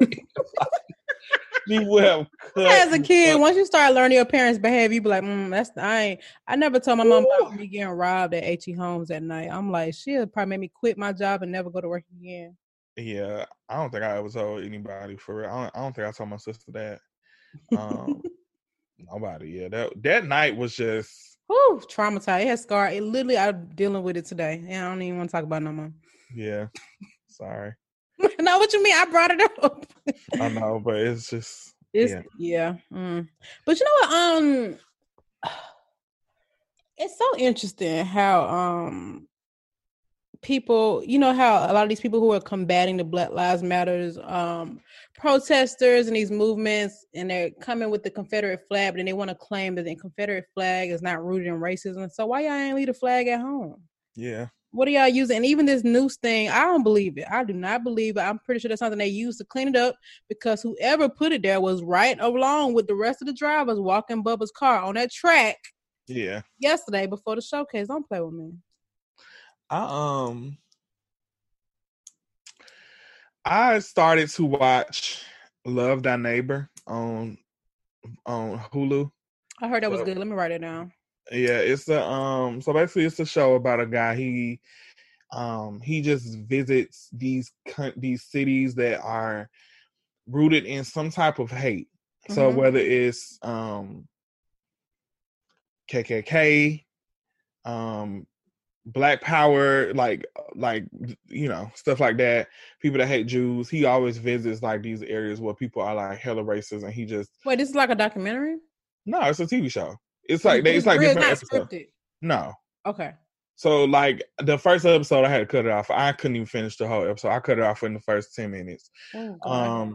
That. she would have. as a kid, once you start learning your parents' behavior, you be like, mm, "That's I ain't." I never told my mom about me getting robbed at H E Homes at night. I'm like, she'll probably make me quit my job and never go to work again. Yeah, I don't think I ever told anybody for real. I don't, I don't think I told my sister that. Um, nobody. Yeah, that that night was just. Whew, traumatized. It has scar. It literally, I'm dealing with it today, and I don't even want to talk about it no more. Yeah, sorry. know what you mean? I brought it up. I know, but it's just. It's Yeah. yeah. mm. But you know what? Um it's so interesting how um people, you know how a lot of these people who are combating the Black Lives Matters um protesters and these movements and they're coming with the Confederate flag, but then they want to claim that the Confederate flag is not rooted in racism. So why y'all ain't leave the flag at home? Yeah, What are y'all using? And even this news thing, I don't believe it. I do not believe it. I'm pretty sure that's something they used to clean it up because whoever put it there was right along with the rest of the drivers walking Bubba's car on that track yeah. yesterday before the showcase. Don't play with me. I um I started to watch Love Thy Neighbor on on Hulu. I heard that was good. Let me write it down. Yeah, it's a um so basically it's a show about a guy he um he just visits these these cities that are rooted in some type of hate. So Mhm. whether it's um KKK, um black power like like you know stuff like that people that hate jews he always visits like these areas where people are like hella racist and he just Wait, this is like a documentary? no it's a tv show. It's like they, it's like different episodes. scripted. no. Okay. so like the first episode i had to cut it off. I couldn't even finish the whole episode. I cut it off in the first 10 minutes. Oh, um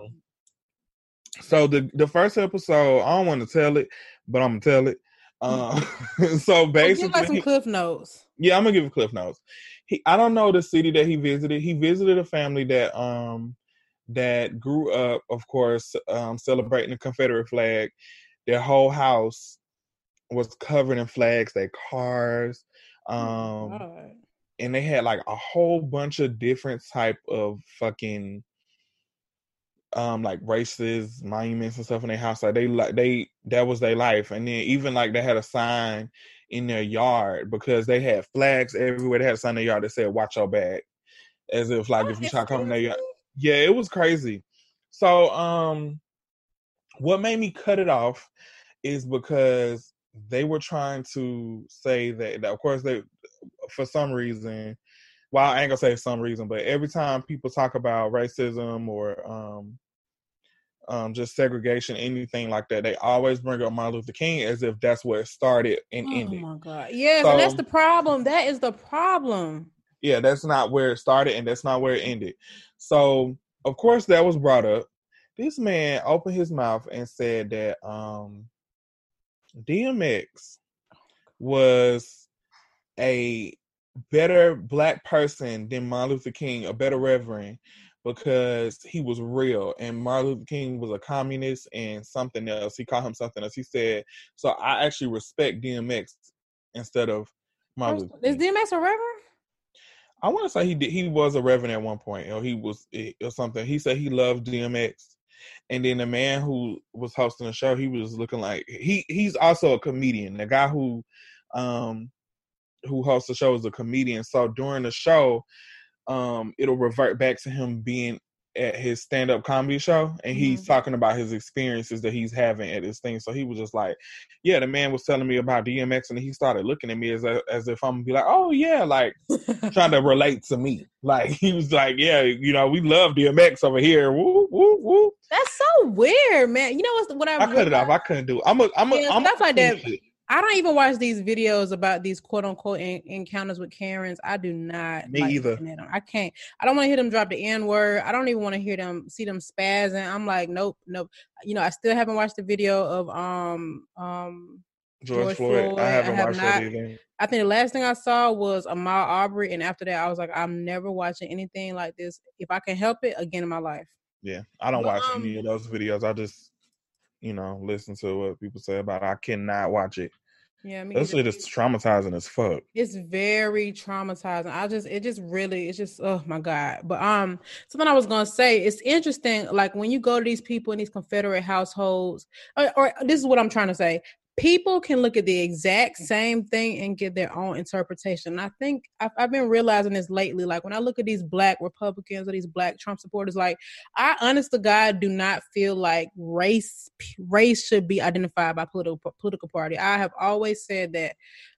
so the the first episode i don't want to tell it but i'm gonna tell it. Um so Well, give basically us some cliff notes. Yeah, I'm gonna give a cliff notes. He, I don't know the city that he visited. He visited a family that um that grew up, of course, um celebrating the Confederate flag. Their whole house was covered in flags. Their cars, Oh, um, God. and they had like a whole bunch of different type of fucking um like races, monuments and stuff in their house. Like they like they that was their life. And then even like they had a sign in their yard because they had flags everywhere. They had a sign in their yard that said "Watch your back," as if like oh, if you try to come in their yard. Yeah, it was crazy. So um, what made me cut it off is because they were trying to say that, that of course they for some reason well i ain't gonna say some reason but every time people talk about racism or um um, just segregation, anything like that. They always bring up Martin Luther King as if that's where it started and oh ended. Oh my God! Yes, so, and that's the problem. That is the problem. Yeah, that's not where it started, and that's not where it ended. So, of course, that was brought up. This man opened his mouth and said that um, DMX was a better black person than Martin Luther King, a better reverend, because he was real. And Martin Luther King was a communist and something else. He called him something else. He said, so I actually respect DMX instead of Martin Luther Is DMX a reverend? I want to say he did. He was a reverend at one point, or he was or something. He said he loved DMX, and then the man who was hosting the show, he was looking like he he's also a comedian. The guy who um who hosts the show is a comedian. So during the show, um it'll revert back to him being at his stand up comedy show and mm-hmm. he's talking about his experiences that he's having at this thing. So he was just like, Yeah, the man was telling me about DMX and he started looking at me as a, as if I'm gonna be like, Oh yeah, like trying to relate to me. Like he was like, Yeah, you know, we love DMX over here. Woo, woo, woo. That's so weird, man. You know what's what I I cut it off. I couldn't do it. I'm a I'm a yeah, I'm stuff a, like that. I don't even watch these videos about these quote unquote encounters with Karens. I do not. Me like either. I can't. I don't want to hear them drop the N word. I don't even want to hear them see them spazzing. I'm like, nope, nope. You know, I still haven't watched the video of um um George, George Floyd. Floyd. I haven't I have watched not, that either. I think the last thing I saw was Ahmaud Arbery, and after that, I was like, I'm never watching anything like this. If I can help it, again in my life. Yeah, I don't but, watch um, any of those videos. I just you know, listen to what people say about it. I cannot watch it. Yeah, I mean, that shit is traumatizing as fuck. It's very traumatizing. I just, it just really, it's just, oh my god. But um, something I was gonna say, it's interesting. Like when you go to these people in these Confederate households, or, or this is what I'm trying to say people can look at the exact mm. same thing and get their own interpretation. And I think I've, I've, been realizing this lately. Like when I look at these black Republicans or these black Trump supporters, like I, honest to God, do not feel like race race should be identified by political political party. I have always said that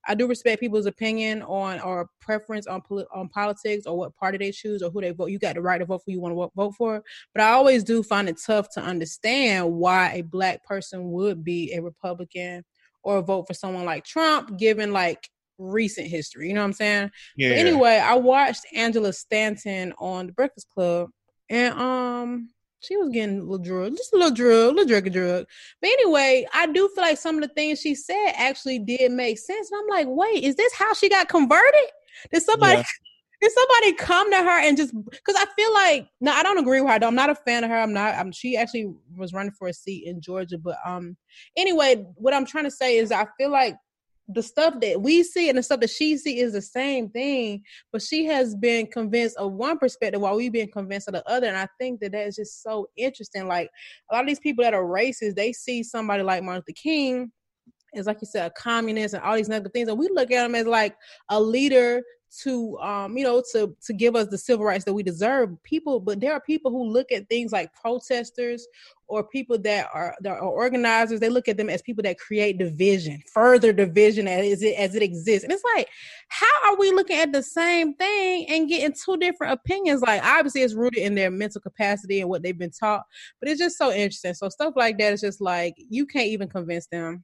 I do respect people's opinion on or preference on on politics or what party they choose or who they vote. You got the right to vote for you want to vote for, but I always do find it tough to understand why a black person would be a Republican or vote for someone like Trump, given like recent history. You know what I'm saying? Yeah. But anyway, I watched Angela Stanton on The Breakfast Club, and um, she was getting a little drug, just a little drug, a little drug, a drug. But anyway, I do feel like some of the things she said actually did make sense. And I'm like, wait, is this how she got converted? Did somebody yeah. did somebody come to her and just because I feel like no, I don't agree with her. I'm not a fan of her. I'm not. I'm, she actually was running for a seat in Georgia, but um, anyway, what I'm trying to say is I feel like the stuff that we see and the stuff that she see is the same thing, but she has been convinced of one perspective while we've been convinced of the other. And I think that that is just so interesting. Like a lot of these people that are racist, they see somebody like Martin Luther King as, like you said, a communist and all these negative things, and we look at him as like a leader to um you know to to give us the civil rights that we deserve people but there are people who look at things like protesters or people that are that are organizers they look at them as people that create division further division as it as it exists and it's like how are we looking at the same thing and getting two different opinions like obviously it's rooted in their mental capacity and what they've been taught but it's just so interesting so stuff like that is just like you can't even convince them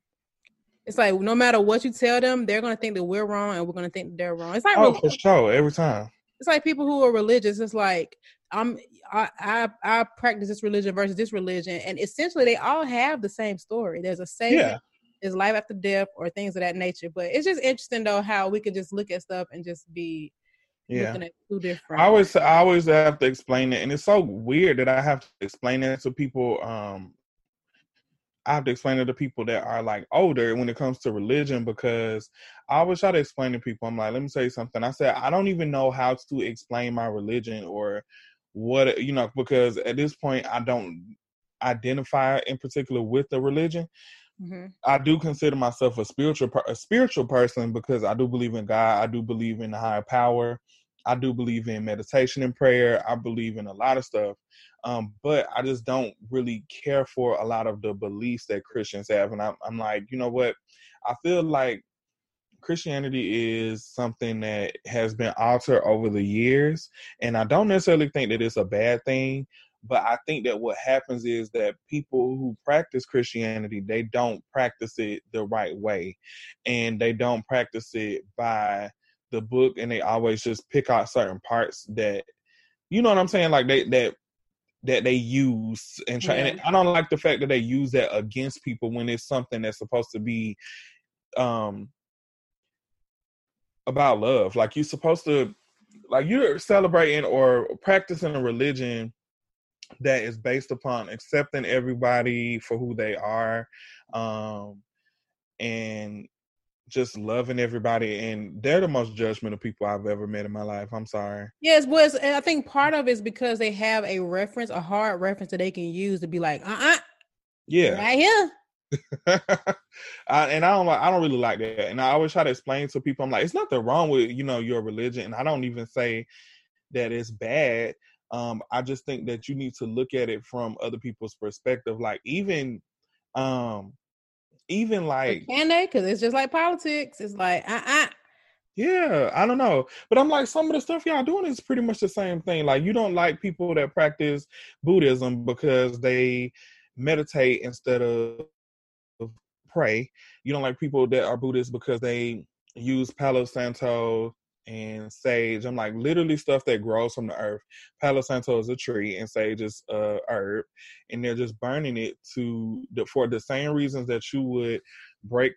it's like no matter what you tell them, they're gonna think that we're wrong and we're gonna think that they're wrong. It's like oh, for sure, every time. It's like people who are religious. It's like I'm I, I I practice this religion versus this religion, and essentially they all have the same story. There's a savior. Yeah. There's life after death or things of that nature. But it's just interesting though how we can just look at stuff and just be yeah. looking at two different. I always I always have to explain it, and it's so weird that I have to explain it to people um I have to explain it to people that are like older when it comes to religion because I always try to explain to people. I'm like, let me tell you something. I said I don't even know how to explain my religion or what you know because at this point I don't identify in particular with the religion. Mm-hmm. I do consider myself a spiritual a spiritual person because I do believe in God. I do believe in the higher power. I do believe in meditation and prayer. I believe in a lot of stuff. Um, but I just don't really care for a lot of the beliefs that Christians have. And I'm, I'm like, you know what? I feel like Christianity is something that has been altered over the years. And I don't necessarily think that it's a bad thing, but I think that what happens is that people who practice Christianity, they don't practice it the right way. And they don't practice it by the book and they always just pick out certain parts that you know what I'm saying? Like they that that they use and try yeah. and I don't like the fact that they use that against people when it's something that's supposed to be um about love. Like you're supposed to like you're celebrating or practicing a religion that is based upon accepting everybody for who they are um and just loving everybody and they're the most judgmental people I've ever met in my life. I'm sorry. Yes, was I think part of it is because they have a reference, a hard reference that they can use to be like, uh-uh. Yeah. Right here. I, and I don't like I don't really like that. And I always try to explain to people, I'm like, it's nothing wrong with, you know, your religion. And I don't even say that it's bad. Um, I just think that you need to look at it from other people's perspective. Like even um even like can they? Because it's just like politics. It's like uh uh yeah, I don't know. But I'm like, some of the stuff y'all doing is pretty much the same thing. Like, you don't like people that practice Buddhism because they meditate instead of pray. You don't like people that are Buddhists because they use Palo Santo and sage. I'm like literally stuff that grows from the earth. Palo Santo is a tree and sage is a herb, and they're just burning it to the, for the same reasons that you would break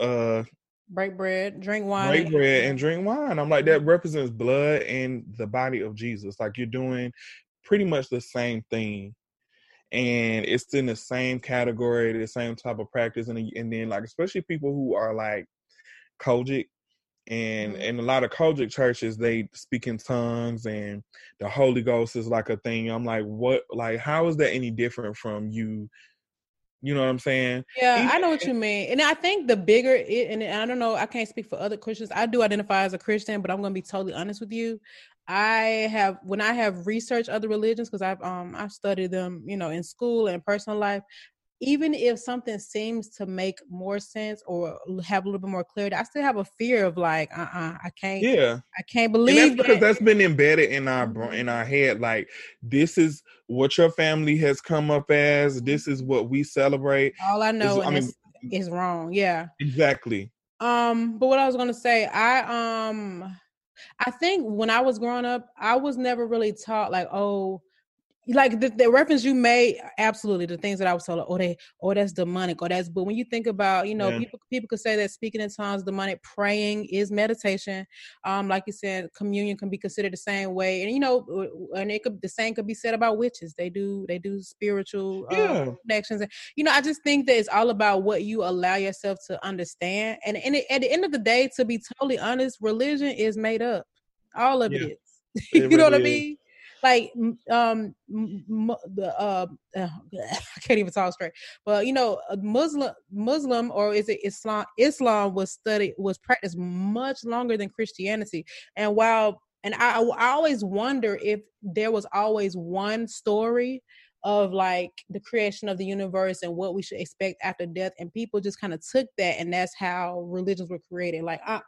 uh break bread, drink wine, break bread and drink wine. I'm like that represents blood and the body of Jesus. Like you're doing pretty much the same thing. And it's in the same category, the same type of practice, and and then like especially people who are like COGIC, and mm-hmm. in a lot of COGIC churches they speak in tongues and the Holy Ghost is like a thing. I'm like, what? Like, how is that any different from you? You know what I'm saying? Yeah, Even, I know what you mean. And I think the bigger it, and I don't know, I can't speak for other Christians. I do identify as a Christian, but I'm going to be totally honest with you. I have when I have researched other religions because I've um I've studied them, you know, in school and personal life even if something seems to make more sense or have a little bit more clarity, I still have a fear of like, uh, uh I can't, yeah, I can't believe and that's that. because that's been embedded in our mm-hmm. in our head. Like, this is what your family has come up as. This is what we celebrate. All I know, is, I mean, is wrong. Yeah, exactly. Um, but what I was gonna say, I um, I think when I was growing up, I was never really taught like, oh like the, the, reference you made, absolutely the things that I was told, oh they, oh that's demonic, or that's. But when you think about, you know, yeah. people people could say that speaking in tongues, demonic, praying is meditation. Um, like you said, communion can be considered the same way, and you know, and it could the same could be said about witches. They do they do spiritual uh, yeah. connections, and you know, I just think that it's all about what you allow yourself to understand. And and it, at the end of the day, to be totally honest, religion is made up. All of yeah. it is. you really know what I mean? Like um the uh, uh I can't even talk straight. But you know, Muslim Muslim or is it Islam? Islam was studied was practiced much longer than Christianity. And while and I I always wonder if there was always one story of like the creation of the universe and what we should expect after death and people just kind of took that and that's how religions were created like I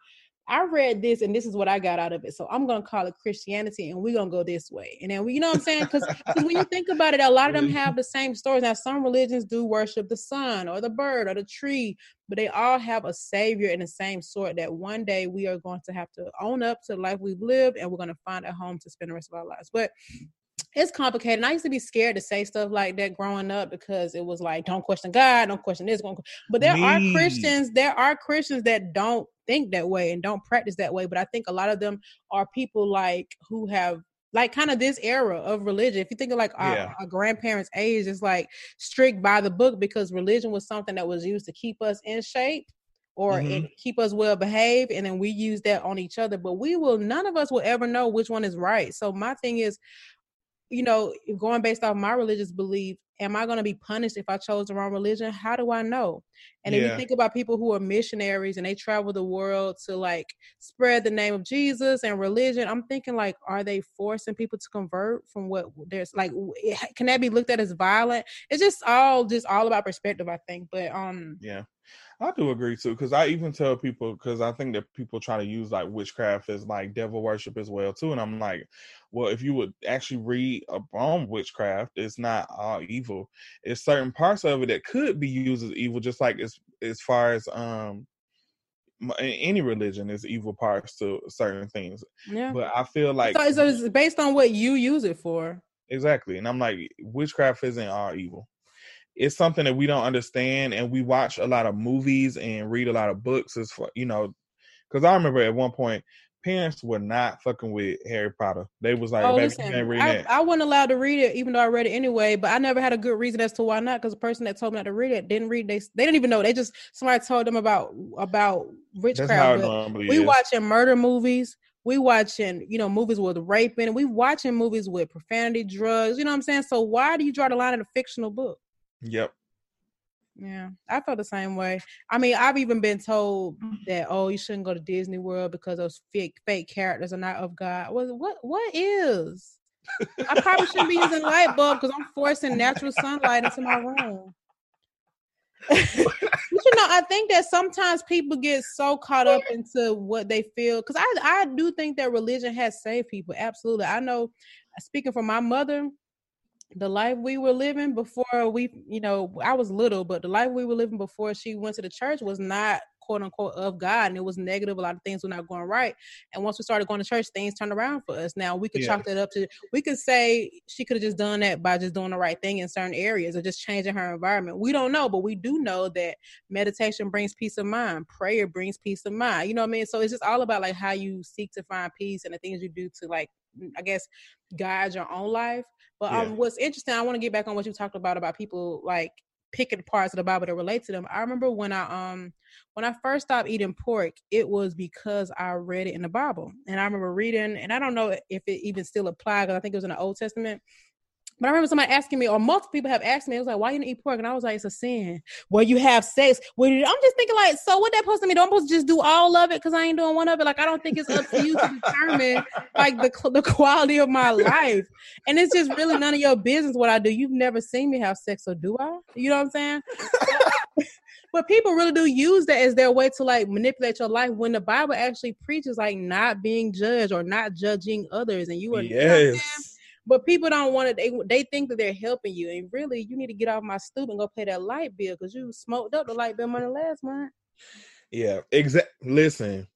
I read this and this is what I got out of it. So I'm gonna call it Christianity and we're gonna go this way. And then you know what I'm saying? Because when you think about it, a lot of them mm-hmm. have the same stories. Now some religions do worship the sun or the bird or the tree, but they all have a savior in the same sort that one day we are going to have to own up to the life we've lived and we're gonna find a home to spend the rest of our lives. But it's complicated. And I used to be scared to say stuff like that growing up because it was like, don't question God, don't question this. But there Me. are Christians, there are Christians that don't think that way and don't practice that way. But I think a lot of them are people like who have like kind of this era of religion. If you think of like our, yeah. our, grandparents' age, it's like strict by the book because religion was something that was used to keep us in shape or mm-hmm. keep us well behaved, and then we use that on each other. But we will, none of us will ever know which one is right. So my thing is, you know, going based off my religious belief, am I going to be punished if I chose the wrong religion? How do I know? And if you think about people who are missionaries and they travel the world to like spread the name of Jesus and religion, I'm thinking like, are they forcing people to convert from what there's like? Can that be looked at as violent? It's just all just all about perspective, I think. But um, yeah. I do agree too, because I even tell people because I think that people try to use like witchcraft as like devil worship as well too, and I'm like, well, if you would actually read on witchcraft, it's not all evil. It's certain parts of it that could be used as evil, just like as as far as um any religion is evil parts to certain things. Yeah. But I feel like so, so it's based on what you use it for. Exactly, and I'm like, witchcraft isn't all evil it's something that we don't understand and we watch a lot of movies and read a lot of books as for you know because i remember at one point parents were not fucking with harry potter they was like oh, listen, I, I, wasn't allowed to read it even though i read it anyway but i never had a good reason as to why not because the person that told me not to read it didn't read they they didn't even know they just somebody told them about about witchcraft we is. watching murder movies we watching, you know, movies with raping, we watching movies with profanity, drugs, you know what I'm saying? So why do you draw the line in a fictional book? Yep. Yeah, I felt the same way. I mean, I've even been told that oh, you shouldn't go to Disney World because those fake fake characters are not of God. What what what is? I probably shouldn't be using light bulb because I'm forcing natural sunlight into my room. you know, I think that sometimes people get so caught up into what they feel because I I do think that religion has saved people. Absolutely, I know. Speaking for my mother, the life we were living before we, you know, I was little, but the life we were living before she went to the church was not quote unquote of God and it was negative. A lot of things were not going right. And once we started going to church, things turned around for us. Now we could chalk that up to we could say she could have just done that by just doing the right thing in certain areas or just changing her environment. We don't know, but we do know that meditation brings peace of mind, prayer brings peace of mind. You know what I mean? So it's just all about like how you seek to find peace and the things you do to like I guess guide your own life. But yeah. um, what's interesting, I want to get back on what you talked about about people like picking parts of the Bible that relate to them. I remember when I um when I first stopped eating pork, it was because I read it in the Bible, and I remember reading, and I don't know if it even still applied because I think it was in the Old Testament. But I remember somebody asking me, or multiple people have asked me, it was like, why you eat pork? And I was like, it's a sin. Well, you have sex. I'm just thinking, like, so what that supposed to mean? Don't supposed to just do all of it because I ain't doing one of it? Like, I don't think it's up to you to determine like the the quality of my life. And it's just really none of your business what I do. You've never seen me have sex, or do I? You know what I'm saying? but people really do use that as their way to like manipulate your life when the Bible actually preaches like not being judged or not judging others, and you are yes. But people don't want to. They they think that they're helping you, and really, you need to get off my stoop and go pay that light bill because you smoked up the light bill money last month. Yeah, exact. Listen,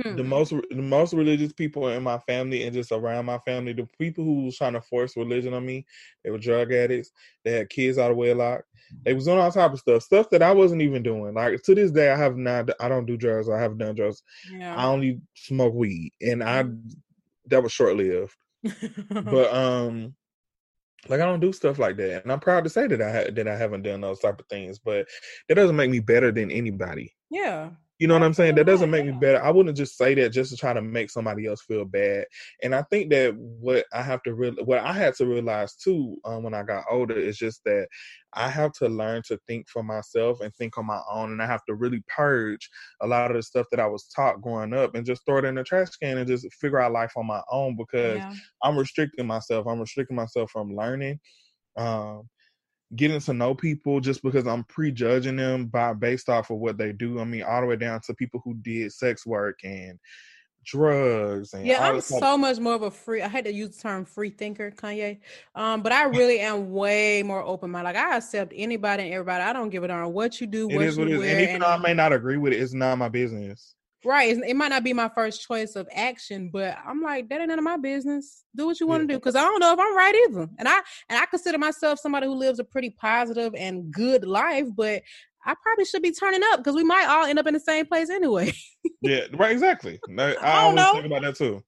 hmm. the most the most religious people in my family and just around my family, the people who was trying to force religion on me, they were drug addicts. They had kids out of wedlock. They was doing all type of stuff, stuff that I wasn't even doing. Like to this day, I have not. I don't do drugs. I haven't done drugs. Yeah. I only smoke weed, and I hmm. that was short lived but um like I don't do stuff like that, and I'm proud to say that I ha- that I haven't done those type of things. But that doesn't make me better than anybody. Yeah, you know what I'm saying? That doesn't make me better. I wouldn't just say that just to try to make somebody else feel bad. And I think that what I have to real what I had to realize too um, when I got older is just that I have to learn to think for myself and think on my own, and I have to really purge a lot of the stuff that I was taught growing up and just throw it in the trash can and just figure out life on my own because yeah. I'm restricting myself. I'm restricting myself from learning. Um, getting to know people just because I'm prejudging them by based off of what they do. I mean, all the way down to people who did sex work and drugs and yeah i'm so much more of a free i had to use the term free thinker kanye um but i really am way more open minded like i accept anybody and everybody i don't give a darn what you do what you what wear, and even though i may not agree with it it's not my business Right. It might not be my first choice of action, but I'm like, that ain't none of my business. Do what you want to do. Cause I don't know if I'm right either. And I and I consider myself somebody who lives a pretty positive and good life, but I probably should be turning up because we might all end up in the same place anyway. yeah, right, exactly. I, I, I always know. think about that too.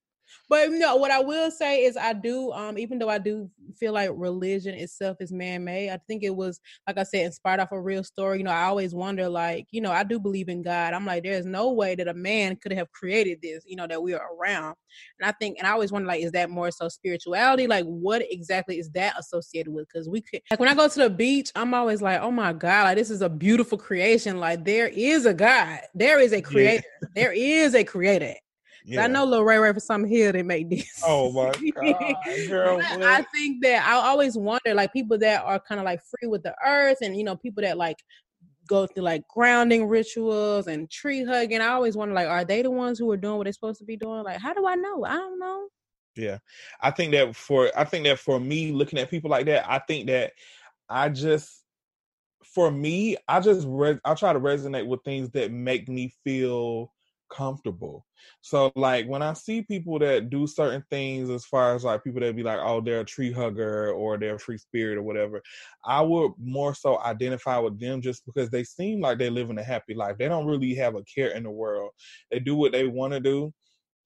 But you know what I will say is I do um even though I do feel like religion itself is man made, I think it was like I said inspired off a real story. You know, I always wonder like you know I do believe in God. I'm like there's no way that a man could have created this. You know that we are around, and I think and I always wonder like is that more so spirituality? Like what exactly is that associated with? Because we could like when I go to the beach, I'm always like oh my god, like this is a beautiful creation. Like there is a God, there is a creator, yeah. there is a creator. Yeah. I know Lil Ray Ray for some hill they make this. Oh my god, girl! I think that I always wonder, like people that are kind of like free with the earth, and you know, people that like go through like grounding rituals and tree hugging. I always wonder, like, are they the ones who are doing what they're supposed to be doing? Like, how do I know? I don't know. Yeah, I think that for I think that for me, looking at people like that, I think that I just for me, I just re- I try to resonate with things that make me feel comfortable. So like when I see people that do certain things as far as like people that be like, oh, they're a tree hugger or they're a free spirit or whatever, I would more so identify with them just because they seem like they're living a happy life. They don't really have a care in the world. They do what they want to do.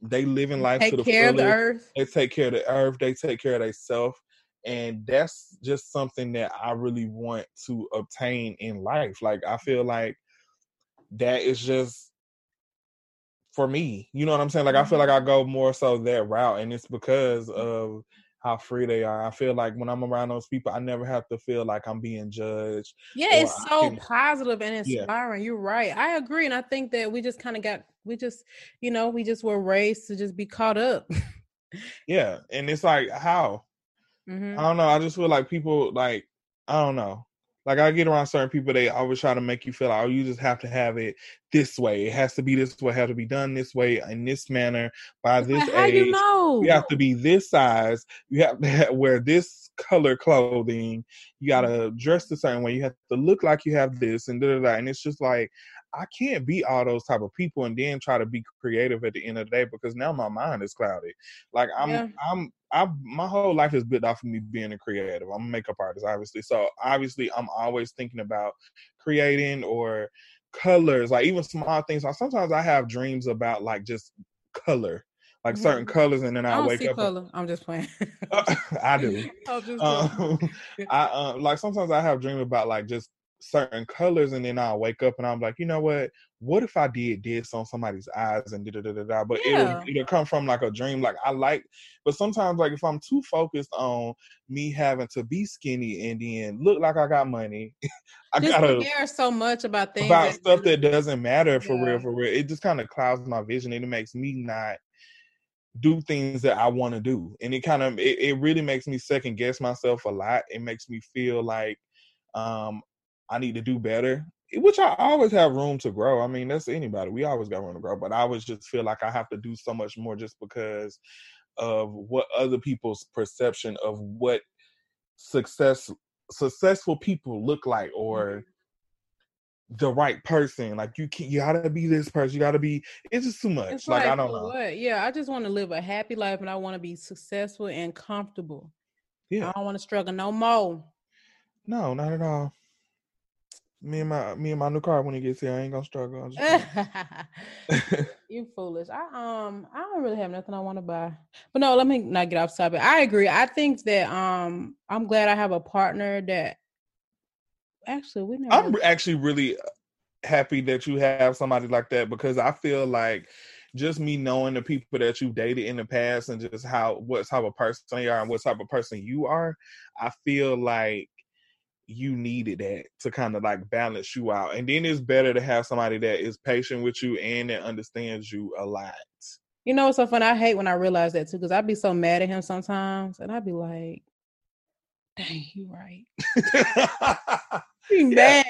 They live in life take to the care fullest. of the earth. They take care of the earth. They take care of themselves. And that's just something that I really want to obtain in life. Like I feel like that is just for me. You know what I'm saying? Like I feel like mm-hmm. I go more so that route, and it's because of how free they are. I feel like when I'm around those people, I never have to feel like I'm being judged. Yeah, it's so can, positive and inspiring. Yeah. You're right. I agree, and I think that we just kind of got we just you know we just were raised to just be caught up. yeah, and it's like how mm-hmm. I don't know. I just feel like people like I don't know. Like I get around certain people, they always try to make you feel like, oh, you just have to have it this way. It has to be this way. It has to be done this way in this manner by this age. You, know? you have to be this size. You have to have, wear this color clothing. You got to dress the same way. You have to look like you have this and da da da. And it's just like I can't be all those type of people and then try to be creative at the end of the day because now my mind is clouded. Like I'm, yeah. I'm, I my whole life is built off of me being a creative. I'm a makeup artist, obviously. So obviously, I'm always thinking about creating or colors, like even small things. Like sometimes I have dreams about like just color, like mm-hmm. certain colors, and then I, I wake up. Color. I'm just playing. I do. Um, I um, like sometimes I have dreams about like just certain colors and then I'll wake up and I'm like, you know what? What if I did this on somebody's eyes and da da da da? But yeah. it'll, it'll come from like a dream. Like I like, but sometimes like if I'm too focused on me having to be skinny and then look like I got money, I just gotta care so much about things about that stuff that doesn't matter for yeah. real. For real, it just kind of clouds my vision and it makes me not do things that I want to do. And it kind of it, it really makes me second guess myself a lot. It makes me feel like um I need to do better, which I always have room to grow. I mean, that's anybody. We always got room to grow, but I always just feel like I have to do so much more just because of what other people's perception of what success successful people look like or mm-hmm. the right person. Like you can you gotta be this person. You gotta be it's just too much. It's like, like I don't know. What? Yeah, I just want to live a happy life and I want to be successful and comfortable. Yeah. I don't want to struggle no more. No, not at all. Me and my me and my new car when it gets here, I ain't gonna struggle. you foolish. I um I don't really have nothing I want to buy. But no, let me not get off topic. I agree. I think that um I'm glad I have a partner that actually we never I'm actually really happy that you have somebody like that because I feel like just me knowing the people that you've dated in the past and just how what type of person they are and what type of person you are, I feel like you needed that to kind of like balance you out. And then it's better to have somebody that is patient with you and that understands you a lot. You know what's so fun? I hate when I realize that too, because I'd be so mad at him sometimes, and I'd be like, "Dang, you right." mad.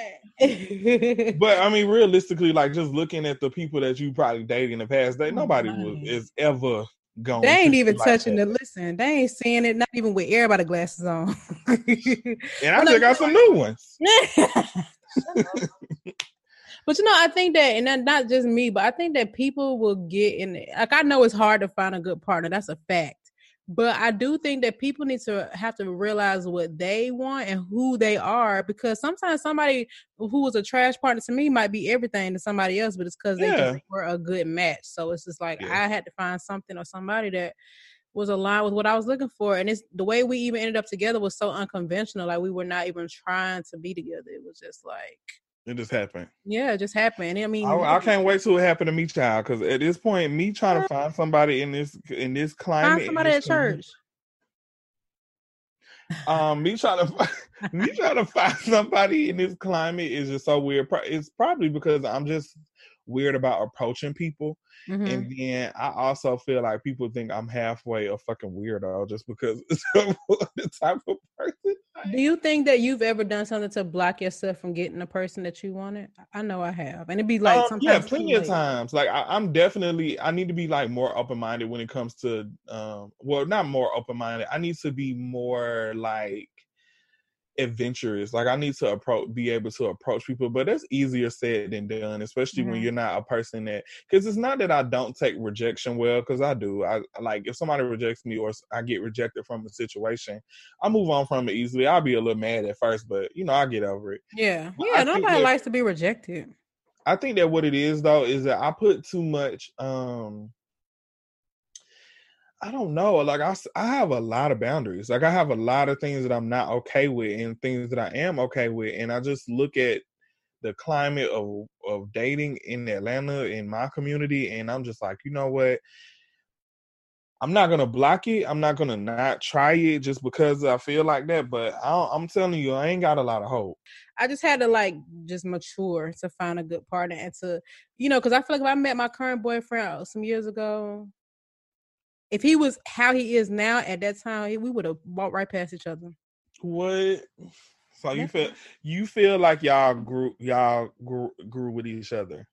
but I mean, realistically, like just looking at the people that you probably dated in the past, that oh, nobody was is ever going. They ain't even touching the listen. They ain't seeing it, not even with everybody glasses on. and I just got some new ones. but you know, I think that, and not just me, but I think that people will get in. Like I know it's hard to find a good partner. That's a fact. But I do think that people need to have to realize what they want and who they are because sometimes somebody who was a trash partner to me might be everything to somebody else, but it's because they just were a good match. So it's just like Yeah. I had to find something or somebody that was aligned with what I was looking for. And it's the way we even ended up together was so unconventional. Like we were not even trying to be together. It was just like, It just happened. yeah, it just happened. I mean, I, I can't wait till it happened to me, child. Because at this point, me trying to find somebody in this in this climate, find somebody at church. um me trying to me trying to find somebody in this climate is just so weird it's probably because i'm just weird about approaching people Mhm. and then i also feel like people think i'm halfway a fucking weirdo just because the type of person Do you think that you've ever done something to block yourself from getting the person that you wanted? I know I have, and it'd be like Um, sometimes yeah, plenty of times. Like I, I'm definitely, I need to be like more open minded when it comes to, um, well, not more open minded. I need to be more like adventurous. Like I need to approach, be able to approach people, but that's easier said than done, especially when Mhm. you're not a person that. Because it's not that I don't take rejection well, because I do. I like if somebody rejects me or I get rejected from a situation, I move on from it easily. I'll be a little mad at first, but you know I get over it. Yeah, Well, yeah. I Nobody that- likes to be rejected. I think that what it is though is that I put too much um I don't know. Like I, I have a lot of boundaries. Like I have a lot of things that I'm not okay with and things that I am okay with. And I just look at the climate of of dating in Atlanta in my community and I'm just like, you know what? I'm not gonna block it. I'm not gonna not try it just because I feel like that. But I I'm telling you, I ain't got a lot of hope. I just had to like just mature to find a good partner and to, you know, because I feel like if I met my current boyfriend uh, some years ago, if he was how he is now at that time, we would have walked right past each other. What? So you feel you feel like y'all grew y'all grew, grew with each other.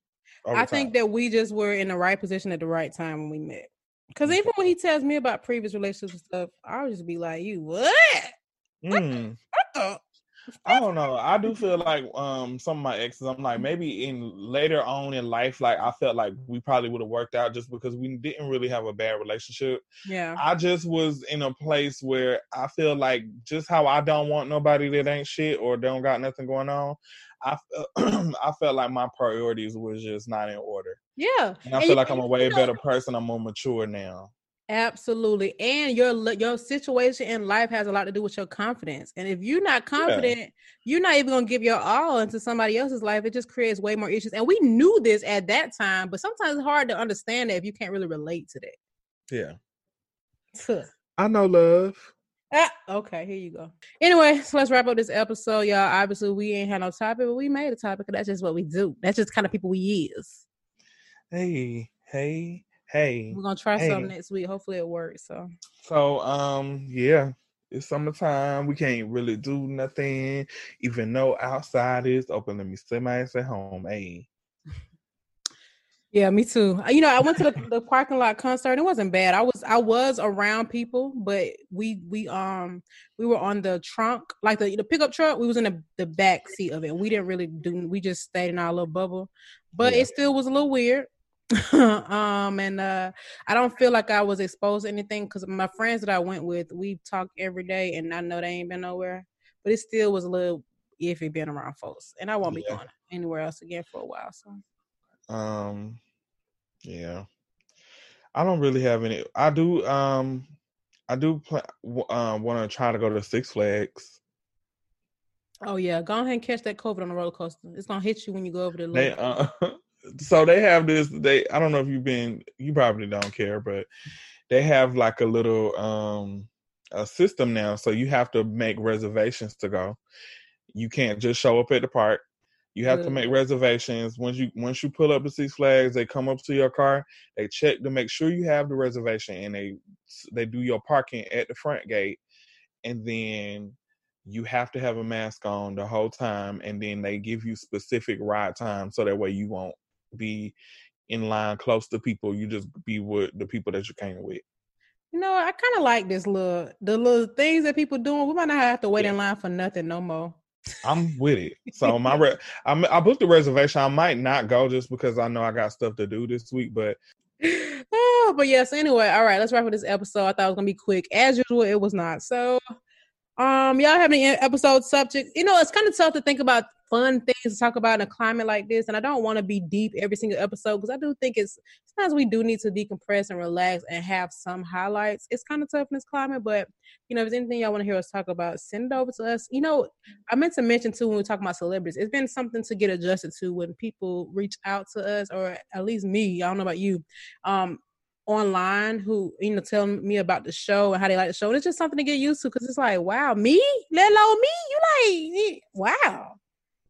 I think that we just were in the right position at the right time when we met. Because even when he tells me about previous relationships and stuff, I'll just be like, "You what? Mm, What the?" I don't know. I do feel like um some of my exes. I'm like maybe in later on in life, like I felt like we probably would have worked out just because we didn't really have a bad relationship. Yeah, I just was in a place where I feel like just how I don't want nobody that ain't shit or don't got nothing going on. I felt, I felt like my priorities was just not in order. yeah. And I And feel you- like I'm a you way know- better person. I'm more mature now. Absolutely. And your your situation in life has a lot to do with your confidence. And if you're not confident, you're not even going to give your all into somebody else's life. It just creates way more issues. And we knew this at that time, but sometimes it's hard to understand that if you can't really relate to that. Yeah. Tuh. I know love. Ah, okay, here you go. Anyway, so let's wrap up this episode, y'all. Obviously, we ain't had no topic, but we made a topic. 'cause That's just what we do. That's just kind of people we is. Hey, hey, hey. We're gonna try something next week. Hopefully, it works. So So, um, yeah, it's summertime. We can't really do nothing, even though outside is open. Let me stay my ass at home. Hey, Yeah, me too. Uh, You know, I went to the, the parking lot concert. It wasn't bad. I was I was around people, but we we um we were on the trunk, like the the pickup truck. We was in the, the back seat of it. We didn't really do. We just stayed in our little bubble, but Yeah. it still was a little weird. um and uh I don't feel like I was exposed to anything because my friends that I went with, we talk every day, and I know they ain't been nowhere. But it still was a little iffy being around folks, and I won't be going anywhere else again for a while. So. um, yeah, I don't really have any. I do, um, I do plan, um, want to try to go to Six Flags. Oh yeah, go ahead and catch that COVID on the roller coaster. It's gonna hit you when you go over the. They, uh, so they have this. They, I don't know if you've been. You probably don't care, but they have like a little um a system now. So you have to make reservations to go. You can't just show up at the park. You have to make reservations. Once you once you pull up to Six Flags, they come up to your car. They check to make sure you have the reservation, and they they do your parking at the front gate, and then you have to have a mask on the whole time, and then they give you specific ride time so that way you won't be in line close to people. You just be with the people that you came with. You know, I kind of like this little the little things that people doing. We might not have to wait Yeah. in line for nothing no more. I'm with it. So my re- I'm, I booked the reservation. I might not go just because I know I got stuff to do this week, but Oh, but yes. Anyway, all right. Let's wrap up this episode. I thought it was gonna be quick. As usual, it was not. So, um, y'all have any episode subject? You know, it's kind of tough to think about fun things to talk about in a climate like this. And I don't want to be deep every single episode because I do think it's sometimes we do need to decompress and relax and have some highlights. It's kind of tough in this climate, but you know, if there's anything y'all want to hear us talk about, send it over to us. You know, I meant to mention too when we talk about celebrities, it's been something to get adjusted to when people reach out to us, or at least me. I don't know about you. Um, online who you know tell me about the show and how they like the show. And it's just something to get used to because it's like, wow, me, let alone me. You like, wow.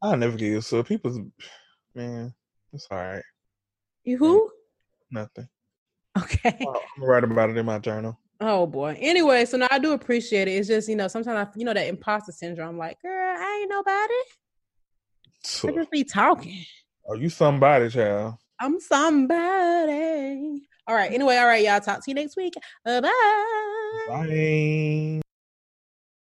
I'll never get used to it. People's man, it's all right. You who? Nothing. Okay. I'm gonna write about it in my journal. Oh boy. Anyway, so now I do appreciate it. It's just you know sometimes I you know that imposter syndrome. Like, girl, I ain't nobody. So, I just be talking. are you somebody, child? I'm somebody. All right. Anyway, all right, y'all. Talk to you next week. Uh, bye. Bye.